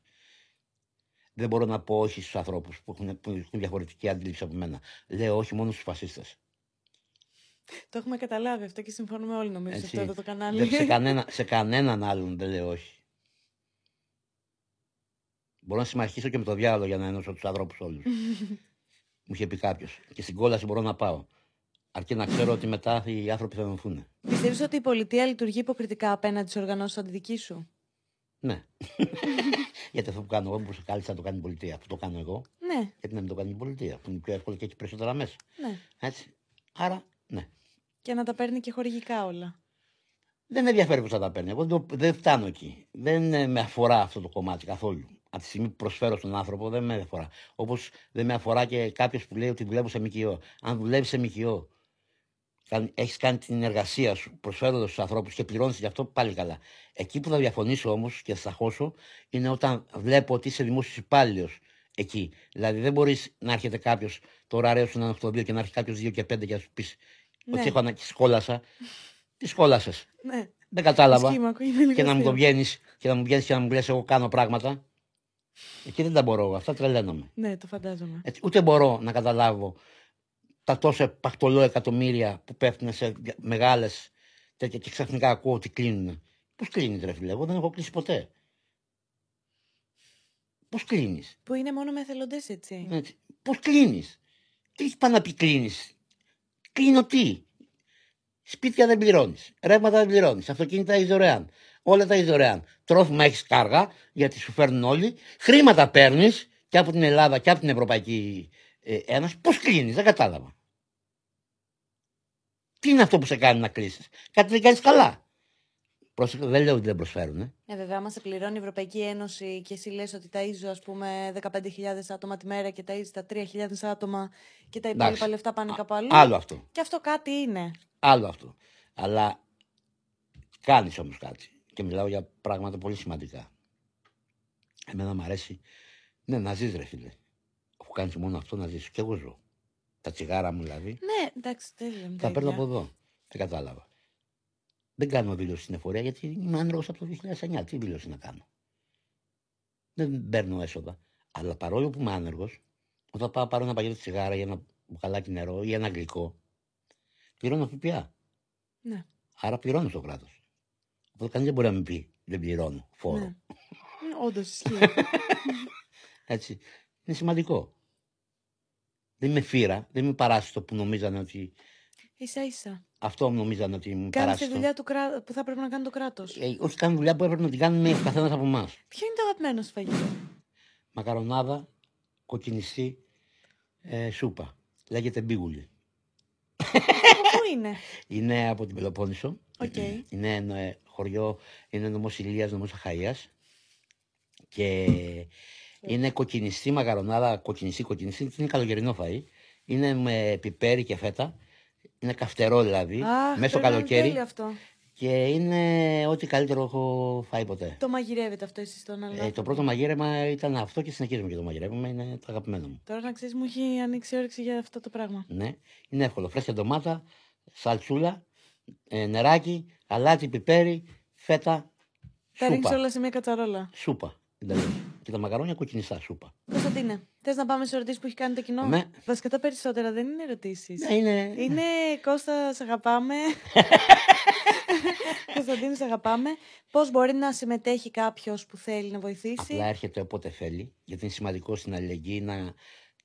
Δεν μπορώ να πω όχι στους ανθρώπους που έχουν, που έχουν διαφορετική αντίληψη από μένα. Λέω όχι μόνο στους φασίστες. Το έχουμε καταλάβει αυτό και συμφωνούμε όλοι νομίζω σε Έτσι. αυτό εδώ το κανάλι. Δεν, σε, κανένα, σε κανέναν άλλον δεν λέω όχι. Μπορώ να συμμαχίσω και με το διάλογο για να ενώσω τους ανθρώπους όλους. Μου είχε πει κάποιος. Και στην κόλαση μπορώ να πάω. Αρκεί να ξέρω ότι μετά οι άνθρωποι θα ενωθούν. Πιστεύεις ότι η πολιτεία λειτουργεί υποκριτικά απέναντι στι οργανώσεις αντιδική σου; Ναι. Γιατί αυτό που κάνω εγώ μπορούσε κάλλιστα να το κάνει η πολιτεία. Αυτό το κάνω εγώ. Ναι, Γιατί να μην το κάνει η πολιτεία. Που είναι πιο εύκολο και έχει περισσότερα μέσα. ναι. Έτσι. Άρα, ναι. Και να τα παίρνει και χορηγικά όλα. Δεν με ενδιαφέρει πώς θα τα παίρνει. Εγώ δεν, δεν φτάνω εκεί. Δεν ε, με αφορά αυτό το κομμάτι καθόλου. Από τη στιγμή που προσφέρω στον άνθρωπο δεν με αφορά. Όπως δεν με αφορά και κάποιος που λέει ότι δουλεύω σε ΜΚΟ. Αν δουλεύεις σε ΜΚΟ, έχεις κάνει την εργασία σου προσφέροντας στους ανθρώπους και πληρώνεις γι' αυτό πάλι καλά. Εκεί που θα διαφωνήσω όμως και θα σταχώσω είναι όταν βλέπω ότι είσαι δημόσιος υπάλληλος εκεί. Δηλαδή δεν μπορείς να έρχεται κάποιος το ωράριο σου να είναι 8-2 και να έρχει κάποιος 2 και 5 και να σου πεις Ναι. ότι έχω ανάγκη, σκόλασα. Τι σκόλασες; Ναι. Δεν κατάλαβα. Ισχύει, μ' ακούει, είναι λίγο Και να μου το αστείο. βγαίνεις και να μου βγαίνεις και να μου λες: Εγώ κάνω πράγματα. Εκεί δεν τα μπορώ. εγώ, Αυτά τρελαίνομαι. Ναι, το φαντάζομαι. Έτσι, ούτε μπορώ να καταλάβω τα τόσα παχτολό εκατομμύρια που πέφτουν σε μεγάλες τέτοια και ξαφνικά ακούω ότι κλείνουν. Πώς κλείνεις, ρε φίλε, εγώ δεν έχω κλείσει ποτέ. Πώς κλείνεις; Που είναι μόνο με εθελοντές, έτσι. Πώς κλείνεις; Τι έχεις πάει να πει κλείνεις; Κλείνω τι; Σπίτια δεν πληρώνεις. Ρεύματα δεν πληρώνεις. Αυτοκίνητα έχει δωρεάν. Όλα τα έχει δωρεάν. Τρόφιμα έχεις κάργα γιατί σου φέρνουν όλοι. Χρήματα παίρνεις και από την Ελλάδα και από την Ευρωπαϊκή ε, Ένωση. Πώς κλείνεις, δεν κατάλαβα. Τι είναι αυτό που σε κάνει να κλείσεις. Κάτι δεν κάνεις καλά. Πρόσεχε, δεν λέω ότι δεν προσφέρουν. Ε. Ε, βέβαια, άμα σε πληρώνει η Ευρωπαϊκή Ένωση και εσύ λες ότι ταΐζω, ας πούμε, 15.000 άτομα τη μέρα και ταΐζεις τα 3.000 άτομα και τα υπόλοιπα Εντάξει. λεφτά πάνε Α- κάπου αλλού. Άλλο αυτό. Και αυτό κάτι είναι. Άλλο αυτό. Αλλά κάνεις όμως κάτι. Και μιλάω για πράγματα πολύ σημαντικά. Εμένα μου αρέσει ναι, να ζεις, ρε φίλε. Αφού κάνει μόνο αυτό να ζήσει. Και εγώ ζω. Τα τσιγάρα μου δηλαδή. Ναι, εντάξει, δεν λέμε Τα παίρνω ίδια. από εδώ. Δεν κατάλαβα. Δεν κάνω δήλωση στην εφορία γιατί είμαι άνεργος από το 2009. Τι δήλωση να κάνω. Δεν παίρνω έσοδα. Αλλά παρόλο που είμαι άνεργος, όταν πάω να πάρω ένα πακέτο τσιγάρα ή ένα μπουκαλάκι νερό ή ένα γλυκό, πληρώνω ΦΠΑ. Ναι. Άρα πληρώνω στο κράτος. Οπότε κανεί δεν μπορεί να μου πει δεν πληρώνω φόρο. Ναι. Όντως ισχύει. Έτσι. Είναι σημαντικό. Δεν είμαι φύρα, δεν είμαι παράσιτο που νομίζανε ότι ίσα ίσα. Αυτό νομίζαν ότι μου Κάνει τη παράσιτο. δουλειά του κρά... που θα πρέπει να κάνει το κράτος. Ε, όχι κάνει δουλειά που έπρεπε να την κάνουμε ο καθένας από εμάς. Ποιο είναι το αγαπημένο σου φαγητό; Μακαρονάδα, κοκκινιστή, ε, σούπα. Λέγεται μπίγουλη. Από πού είναι; Είναι από την Πελοπόννησο. Οκ. Είναι ε, χωριό, είναι νομός Ηλείας, νομός Αχαΐας. Και είναι κοκκινιστή μακαρονάδα, κοκκινιστή, κοκκινιστή, είναι καλοκαιρινό φαΐ. Είναι με πιπέρι και φέτα. Είναι καυτερό δηλαδή, Αχ, μέσα στο πρέπει να είναι καλοκαίρι. τέλειο αυτό. Και είναι ό,τι καλύτερο έχω φάει ποτέ. Το μαγειρεύετε αυτό εσείς τον άλλο. Ε, το πρώτο μαγείρεμα ήταν αυτό και συνεχίζουμε και το μαγειρεύουμε. Είναι το αγαπημένο μου. Τώρα να ξέρεις, μου έχει ανοίξει όρεξη για αυτό το πράγμα. Ναι, είναι εύκολο. Φρέσκια ντομάτα, σαλτσούλα, ε, νεράκι, αλάτι, πιπέρι, φέτα, Τα ρίχνεις σούπα. όλα σε μια κατσαρόλα. Σούπα. εντελώς. και τα μακαρόνια κοκκινιστά σούπα. Κωνσταντίνε, θες να πάμε σε ερωτήσεις που έχει κάνει το κοινό; Ναι. Βασικά τα περισσότερα δεν είναι ερωτήσεις. Ναι, είναι. Είναι Κώστα, σε αγαπάμε. Κωνσταντίνε, σε αγαπάμε. Πώς μπορεί να συμμετέχει κάποιος που θέλει να βοηθήσει; Απλά έρχεται όποτε θέλει, γιατί είναι σημαντικό στην αλληλεγγύη να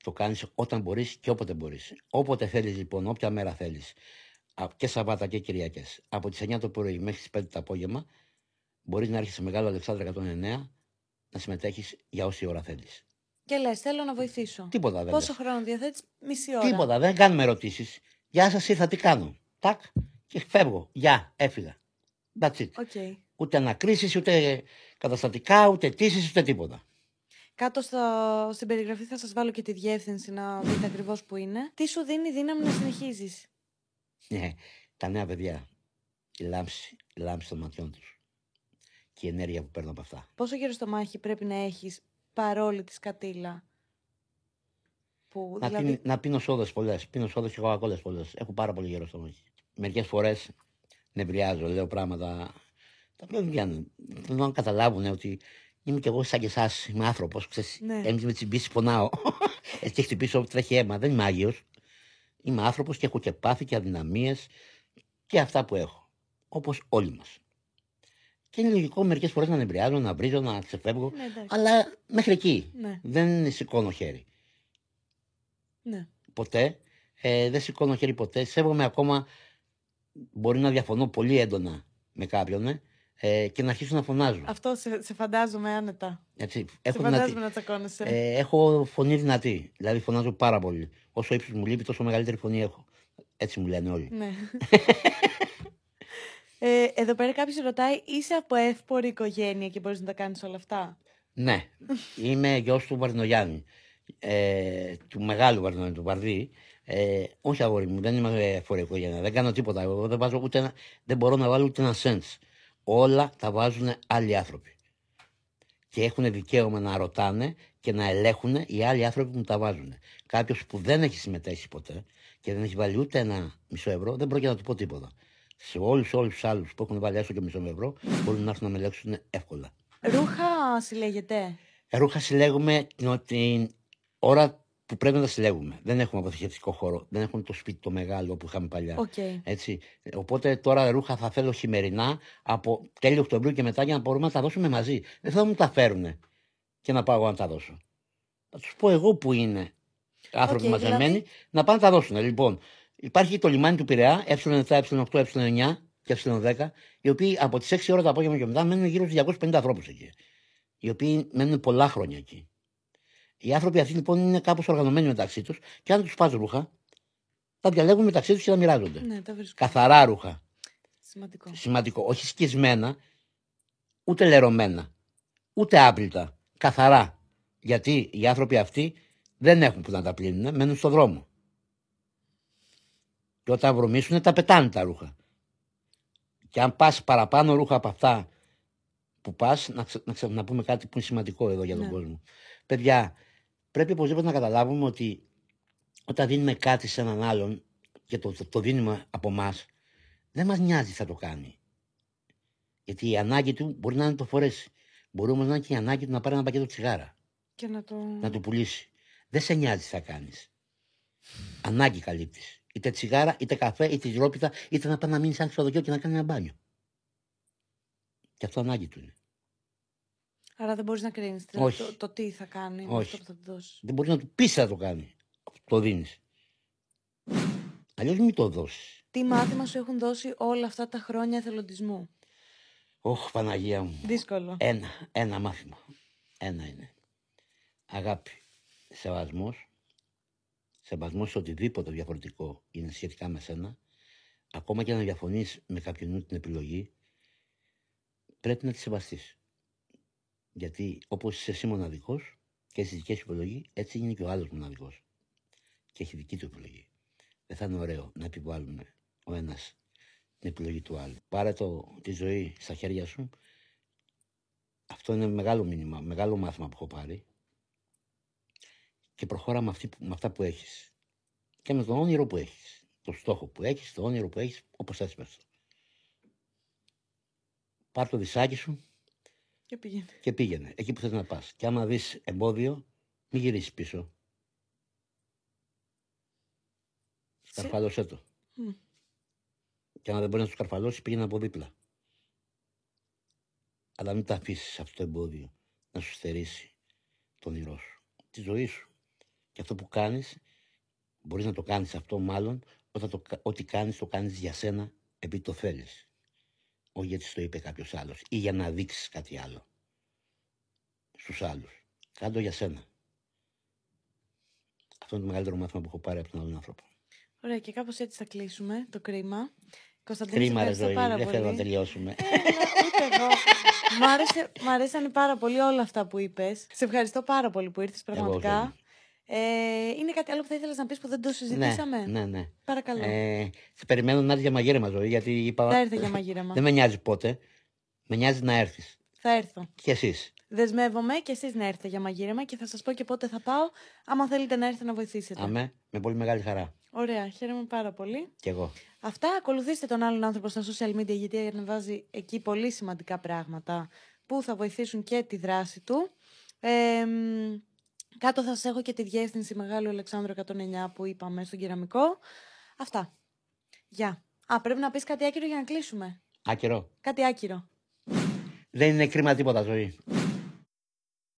το κάνεις όταν μπορείς και όποτε μπορείς. Όποτε θέλεις, λοιπόν, όποια μέρα θέλεις, και Σαββάτα και Κυριακές, από τις 9 το πρωί μέχρι τις 5 το απόγευμα, μπορείς να έρχεσαι στη Μεγάλου Αλεξάνδρου 109 να συμμετέχεις για όση ώρα θέλεις. Και λες, θέλω να βοηθήσω. Τίποτα δεν Πόσο λες. χρόνο διαθέτεις, μισή ώρα. Τίποτα, δεν κάνουμε ερωτήσεις. Γεια σας, ήρθα, τι κάνω. Τακ, και φεύγω. Γεια, έφυγα. That's it. Ok. Ούτε ανακρίσεις, ούτε καταστατικά, ούτε αιτήσεις, ούτε τίποτα. Κάτω στο, στην περιγραφή θα σας βάλω και τη διεύθυνση να δείτε ακριβώς που είναι. Τι σου δίνει δύναμη να συνεχίζεις; Ναι, τα νέα παιδιά. Η λάμψη, η λάμψη των ματιών τους. Και η ενέργεια που παίρνω από αυτά. Πόσο γύρω στο μάχη πρέπει να έχεις παρόλη τη σκατήλα. Που Να, δηλαδή... πίνει, να πίνω σόδες πολλές. Πίνω σόδες και κοκακόλες πολλές. Έχω πάρα πολύ γερό στο μάχη. Μερικές φορές νευριάζω, λέω πράγματα τα οποία δεν βγαίνουν. Θέλω να καταλάβουν ότι είμαι κι εγώ σαν και εσάς. Είμαι άνθρωπος. Ναι. Εμείς με τσιμπήσει πονάω. Έτσι και χτυπήσω τρέχει αίμα. Δεν είμαι άγιος. Είμαι άνθρωπος και έχω και πάθη και αδυναμίες και αυτά που έχω. Όπως όλοι μας. Και είναι λογικό μερικές φορές να νευριάζω, να βρίζω, να ξεφεύγω. Ναι, εντάξει. Αλλά μέχρι εκεί. Ναι, Δεν σηκώνω χέρι ναι. ποτέ. Ε, δεν σηκώνω χέρι ποτέ. Σέβομαι ακόμα. Μπορεί να διαφωνώ πολύ έντονα με κάποιον ε, ε, και να αρχίσω να φωνάζω. Αυτό σε, σε φαντάζομαι άνετα. Έτσι, Σε έχω, δυνατή, φαντάζομαι να τσακώνεσαι. ε, έχω φωνή δυνατή. Δηλαδή φωνάζω πάρα πολύ. Όσο ύψος μου λείπει, τόσο μεγαλύτερη φωνή έχω. Έτσι μου λένε όλοι. Ναι. ε, εδώ πέρα κάποιος ρωτάει, είσαι από εύπορη οικογένεια και μπορείς να τα κάνεις όλα αυτά; Ναι, είμαι γιος του Βαρδινογιάννη. Ε, του μεγάλου Βαρδινογιάννη, του Βαρδί. Ε, όχι αγόρι μου, δεν είμαι φορικό για Δεν κάνω τίποτα. Εγώ δεν, βάζω ούτε ένα, δεν μπορώ να βάλω ούτε ένα σέντ. Όλα τα βάζουν άλλοι άνθρωποι. Και έχουν δικαίωμα να ρωτάνε και να ελέγχουν οι άλλοι άνθρωποι που μου τα βάζουν. Κάποιος που δεν έχει συμμετέχει ποτέ και δεν έχει βάλει ούτε ένα μισό ευρώ, δεν πρόκειται να του πω τίποτα. Σε όλους όλους τους άλλους που έχουν βάλει έστω και μισό ευρώ, μπορούν να έρθουν να με ελέγξουν εύκολα. Ρούχα συλλέγετε; Ρούχα συλλέγουμε την, την ώρα που πρέπει να τα συλλέγουμε. Δεν έχουμε αποθηκευτικό χώρο. Δεν έχουμε το σπίτι το μεγάλο που είχαμε παλιά. Οκ. Έτσι. Οπότε τώρα ρούχα θα θέλω χειμερινά από τέλη Οκτωβρίου και μετά για να μπορούμε να τα δώσουμε μαζί. Δεν θα μου τα φέρουν και να πάω εγώ να τα δώσω. Θα τους πω εγώ που είναι άνθρωποι Οκ, μαζεμένοι δηλαδή- να πάνε να τα δώσουν. Λοιπόν, υπάρχει το λιμάνι του Πειραιά, Ε7, Ε8, Ε9 και Ε10, οι οποίοι από τις 6 ώρα το απόγευμα και μετά μένουν γύρω στους 250 ανθρώπους εκεί. Οι οποίοι μένουν πολλά χρόνια εκεί. Οι άνθρωποι αυτοί λοιπόν είναι κάπως οργανωμένοι μεταξύ τους και αν τους πας ρούχα, τα διαλέγουν μεταξύ τους και τα μοιράζονται. Ναι, τα βρίσκω. Καθαρά ρούχα. Σημαντικό. Σημαντικό. Όχι σκισμένα, ούτε λερωμένα, ούτε άπλυτα. Καθαρά. Γιατί οι άνθρωποι αυτοί δεν έχουν που να τα πλύνουν, μένουν στο δρόμο. Και όταν βρωμίσουν, τα πετάνε τα ρούχα. Και αν πας παραπάνω ρούχα από αυτά που πας, να, ξε- να, ξε- να πούμε κάτι που είναι σημαντικό εδώ για τον Ναι. κόσμο. Παιδιά, πρέπει οπωσδήποτε να καταλάβουμε ότι όταν δίνουμε κάτι σε έναν άλλον και το, το, το δίνουμε από εμά, δεν μας νοιάζει τι θα το κάνει. Γιατί η ανάγκη του μπορεί να είναι το φορέσει. Μπορεί όμως να είναι και η ανάγκη του να πάρει ένα πακέτο τσιγάρα, Και να το... να το πουλήσει. Δεν σε νοιάζει τι θα κάνεις. Ανάγκη καλύπτεις. Είτε τσιγάρα, είτε καφέ, είτε ζυρόπιτα, είτε να πάει να μείνεις σαν ξενοδοχείο και να κάνει ένα μπάνιο. Και αυτό ανάγκη του είναι. Άρα δεν μπορείς να κρίνεις το, Όχι. το, το τι θα κάνει με Όχι. αυτό που θα του δώσεις. Δεν μπορεί να του πεις να το κάνει. Το δίνεις. Αλλιώς μην το δώσεις. Τι μάθημα σου έχουν δώσει όλα αυτά τα χρόνια εθελοντισμού; Ωχ, Παναγία μου. Δύσκολο. Ένα, ένα μάθημα. Ένα είναι. Αγάπη. Σεβασμός. Σεβασμός σε οτιδήποτε διαφορετικό είναι σχετικά με σένα. Ακόμα και να διαφωνείς με κάποιον την επιλογή, πρέπει να τη σεβαστείς. Γιατί όπως είσαι εσύ μοναδικός και έχεις δική σου επιλογή, έτσι είναι και ο άλλος μοναδικός. Και έχει δική του επιλογή. Δεν θα είναι ωραίο να επιβάλλουμε ο ένας την επιλογή του άλλου. Πάρε το, τη ζωή στα χέρια σου. Αυτό είναι μεγάλο μήνυμα, μεγάλο μάθημα που έχω πάρει. Και προχώρα με, αυτή, με αυτά που έχεις. Και με τον όνειρο που έχεις. Το στόχο που έχεις, το όνειρο που έχεις, όπως θες πες το. Πάρ το δισάκι σου Και πήγαινε. και πήγαινε εκεί που θες να πας. Και άμα δεις εμπόδιο, μην γυρίσεις πίσω. Σκαρφάλωσέ το. Μμ. Και άμα δεν μπορείς να σου σκαρφαλώσεις, πήγαινε από δίπλα. Αλλά μην τα αφήσεις αυτό το εμπόδιο να σου στερήσει τον όνειρό σου, τη ζωή σου. Και αυτό που κάνεις, μπορείς να το κάνεις αυτό μάλλον όταν το, κα- ό,τι κάνεις το κάνεις για σένα επειδή το θέλεις. Όχι γιατί σου το είπε κάποιος άλλος ή για να δείξεις κάτι άλλο στους άλλους. Κάντο για σένα. Αυτό είναι το μεγαλύτερο μάθημα που έχω πάρει από τον άλλον άνθρωπο. Ωραία, και κάπως έτσι θα κλείσουμε το κρίμα. Κωνσταντίνε, σε Κρίμα, ρε ευχαριστώ ζωή. πάρα Δεν πολύ. θέλω να τελειώσουμε. Ε, ούτε εγώ. Μ' άρεσε, μ' αρέσανε πάρα πολύ όλα αυτά που είπες. Σε ευχαριστώ πάρα πολύ που ήρθες Εγώ, πραγματικά. Ζώνη. Ε, είναι κάτι άλλο που θα ήθελες να πεις που δεν το συζητήσαμε; Ναι, ναι, ναι. Παρακαλώ. Ε, σε περιμένω να έρθει για μαγείρεμα ζωή, γιατί είπα. Θα έρθει για μαγείρεμα. Δεν με νοιάζει πότε. Με νοιάζει να έρθεις. Θα έρθω. Κι εσείς. Δεσμεύομαι και εσείς να έρθετε για μαγείρεμα και θα σας πω και πότε θα πάω, άμα θέλετε να έρθετε να βοηθήσετε. Αμέ, με πολύ μεγάλη χαρά. Ωραία, χαίρομαι πάρα πολύ. Κι εγώ. Αυτά, ακολουθήστε τον άλλον άνθρωπο στα social media γιατί ανεβάζει εκεί πολύ σημαντικά πράγματα που θα βοηθήσουν και τη δράση του. Ε, μ, κάτω θα σας έχω και τη διεύθυνση Μεγάλου Αλεξάνδρου 109 που είπαμε στον κεραμικό. Αυτά. Γεια. Α, πρέπει να πεις κάτι άκυρο για να κλείσουμε. Άκυρο. Κάτι άκυρο. Δεν είναι κρίμα τίποτα ζωή.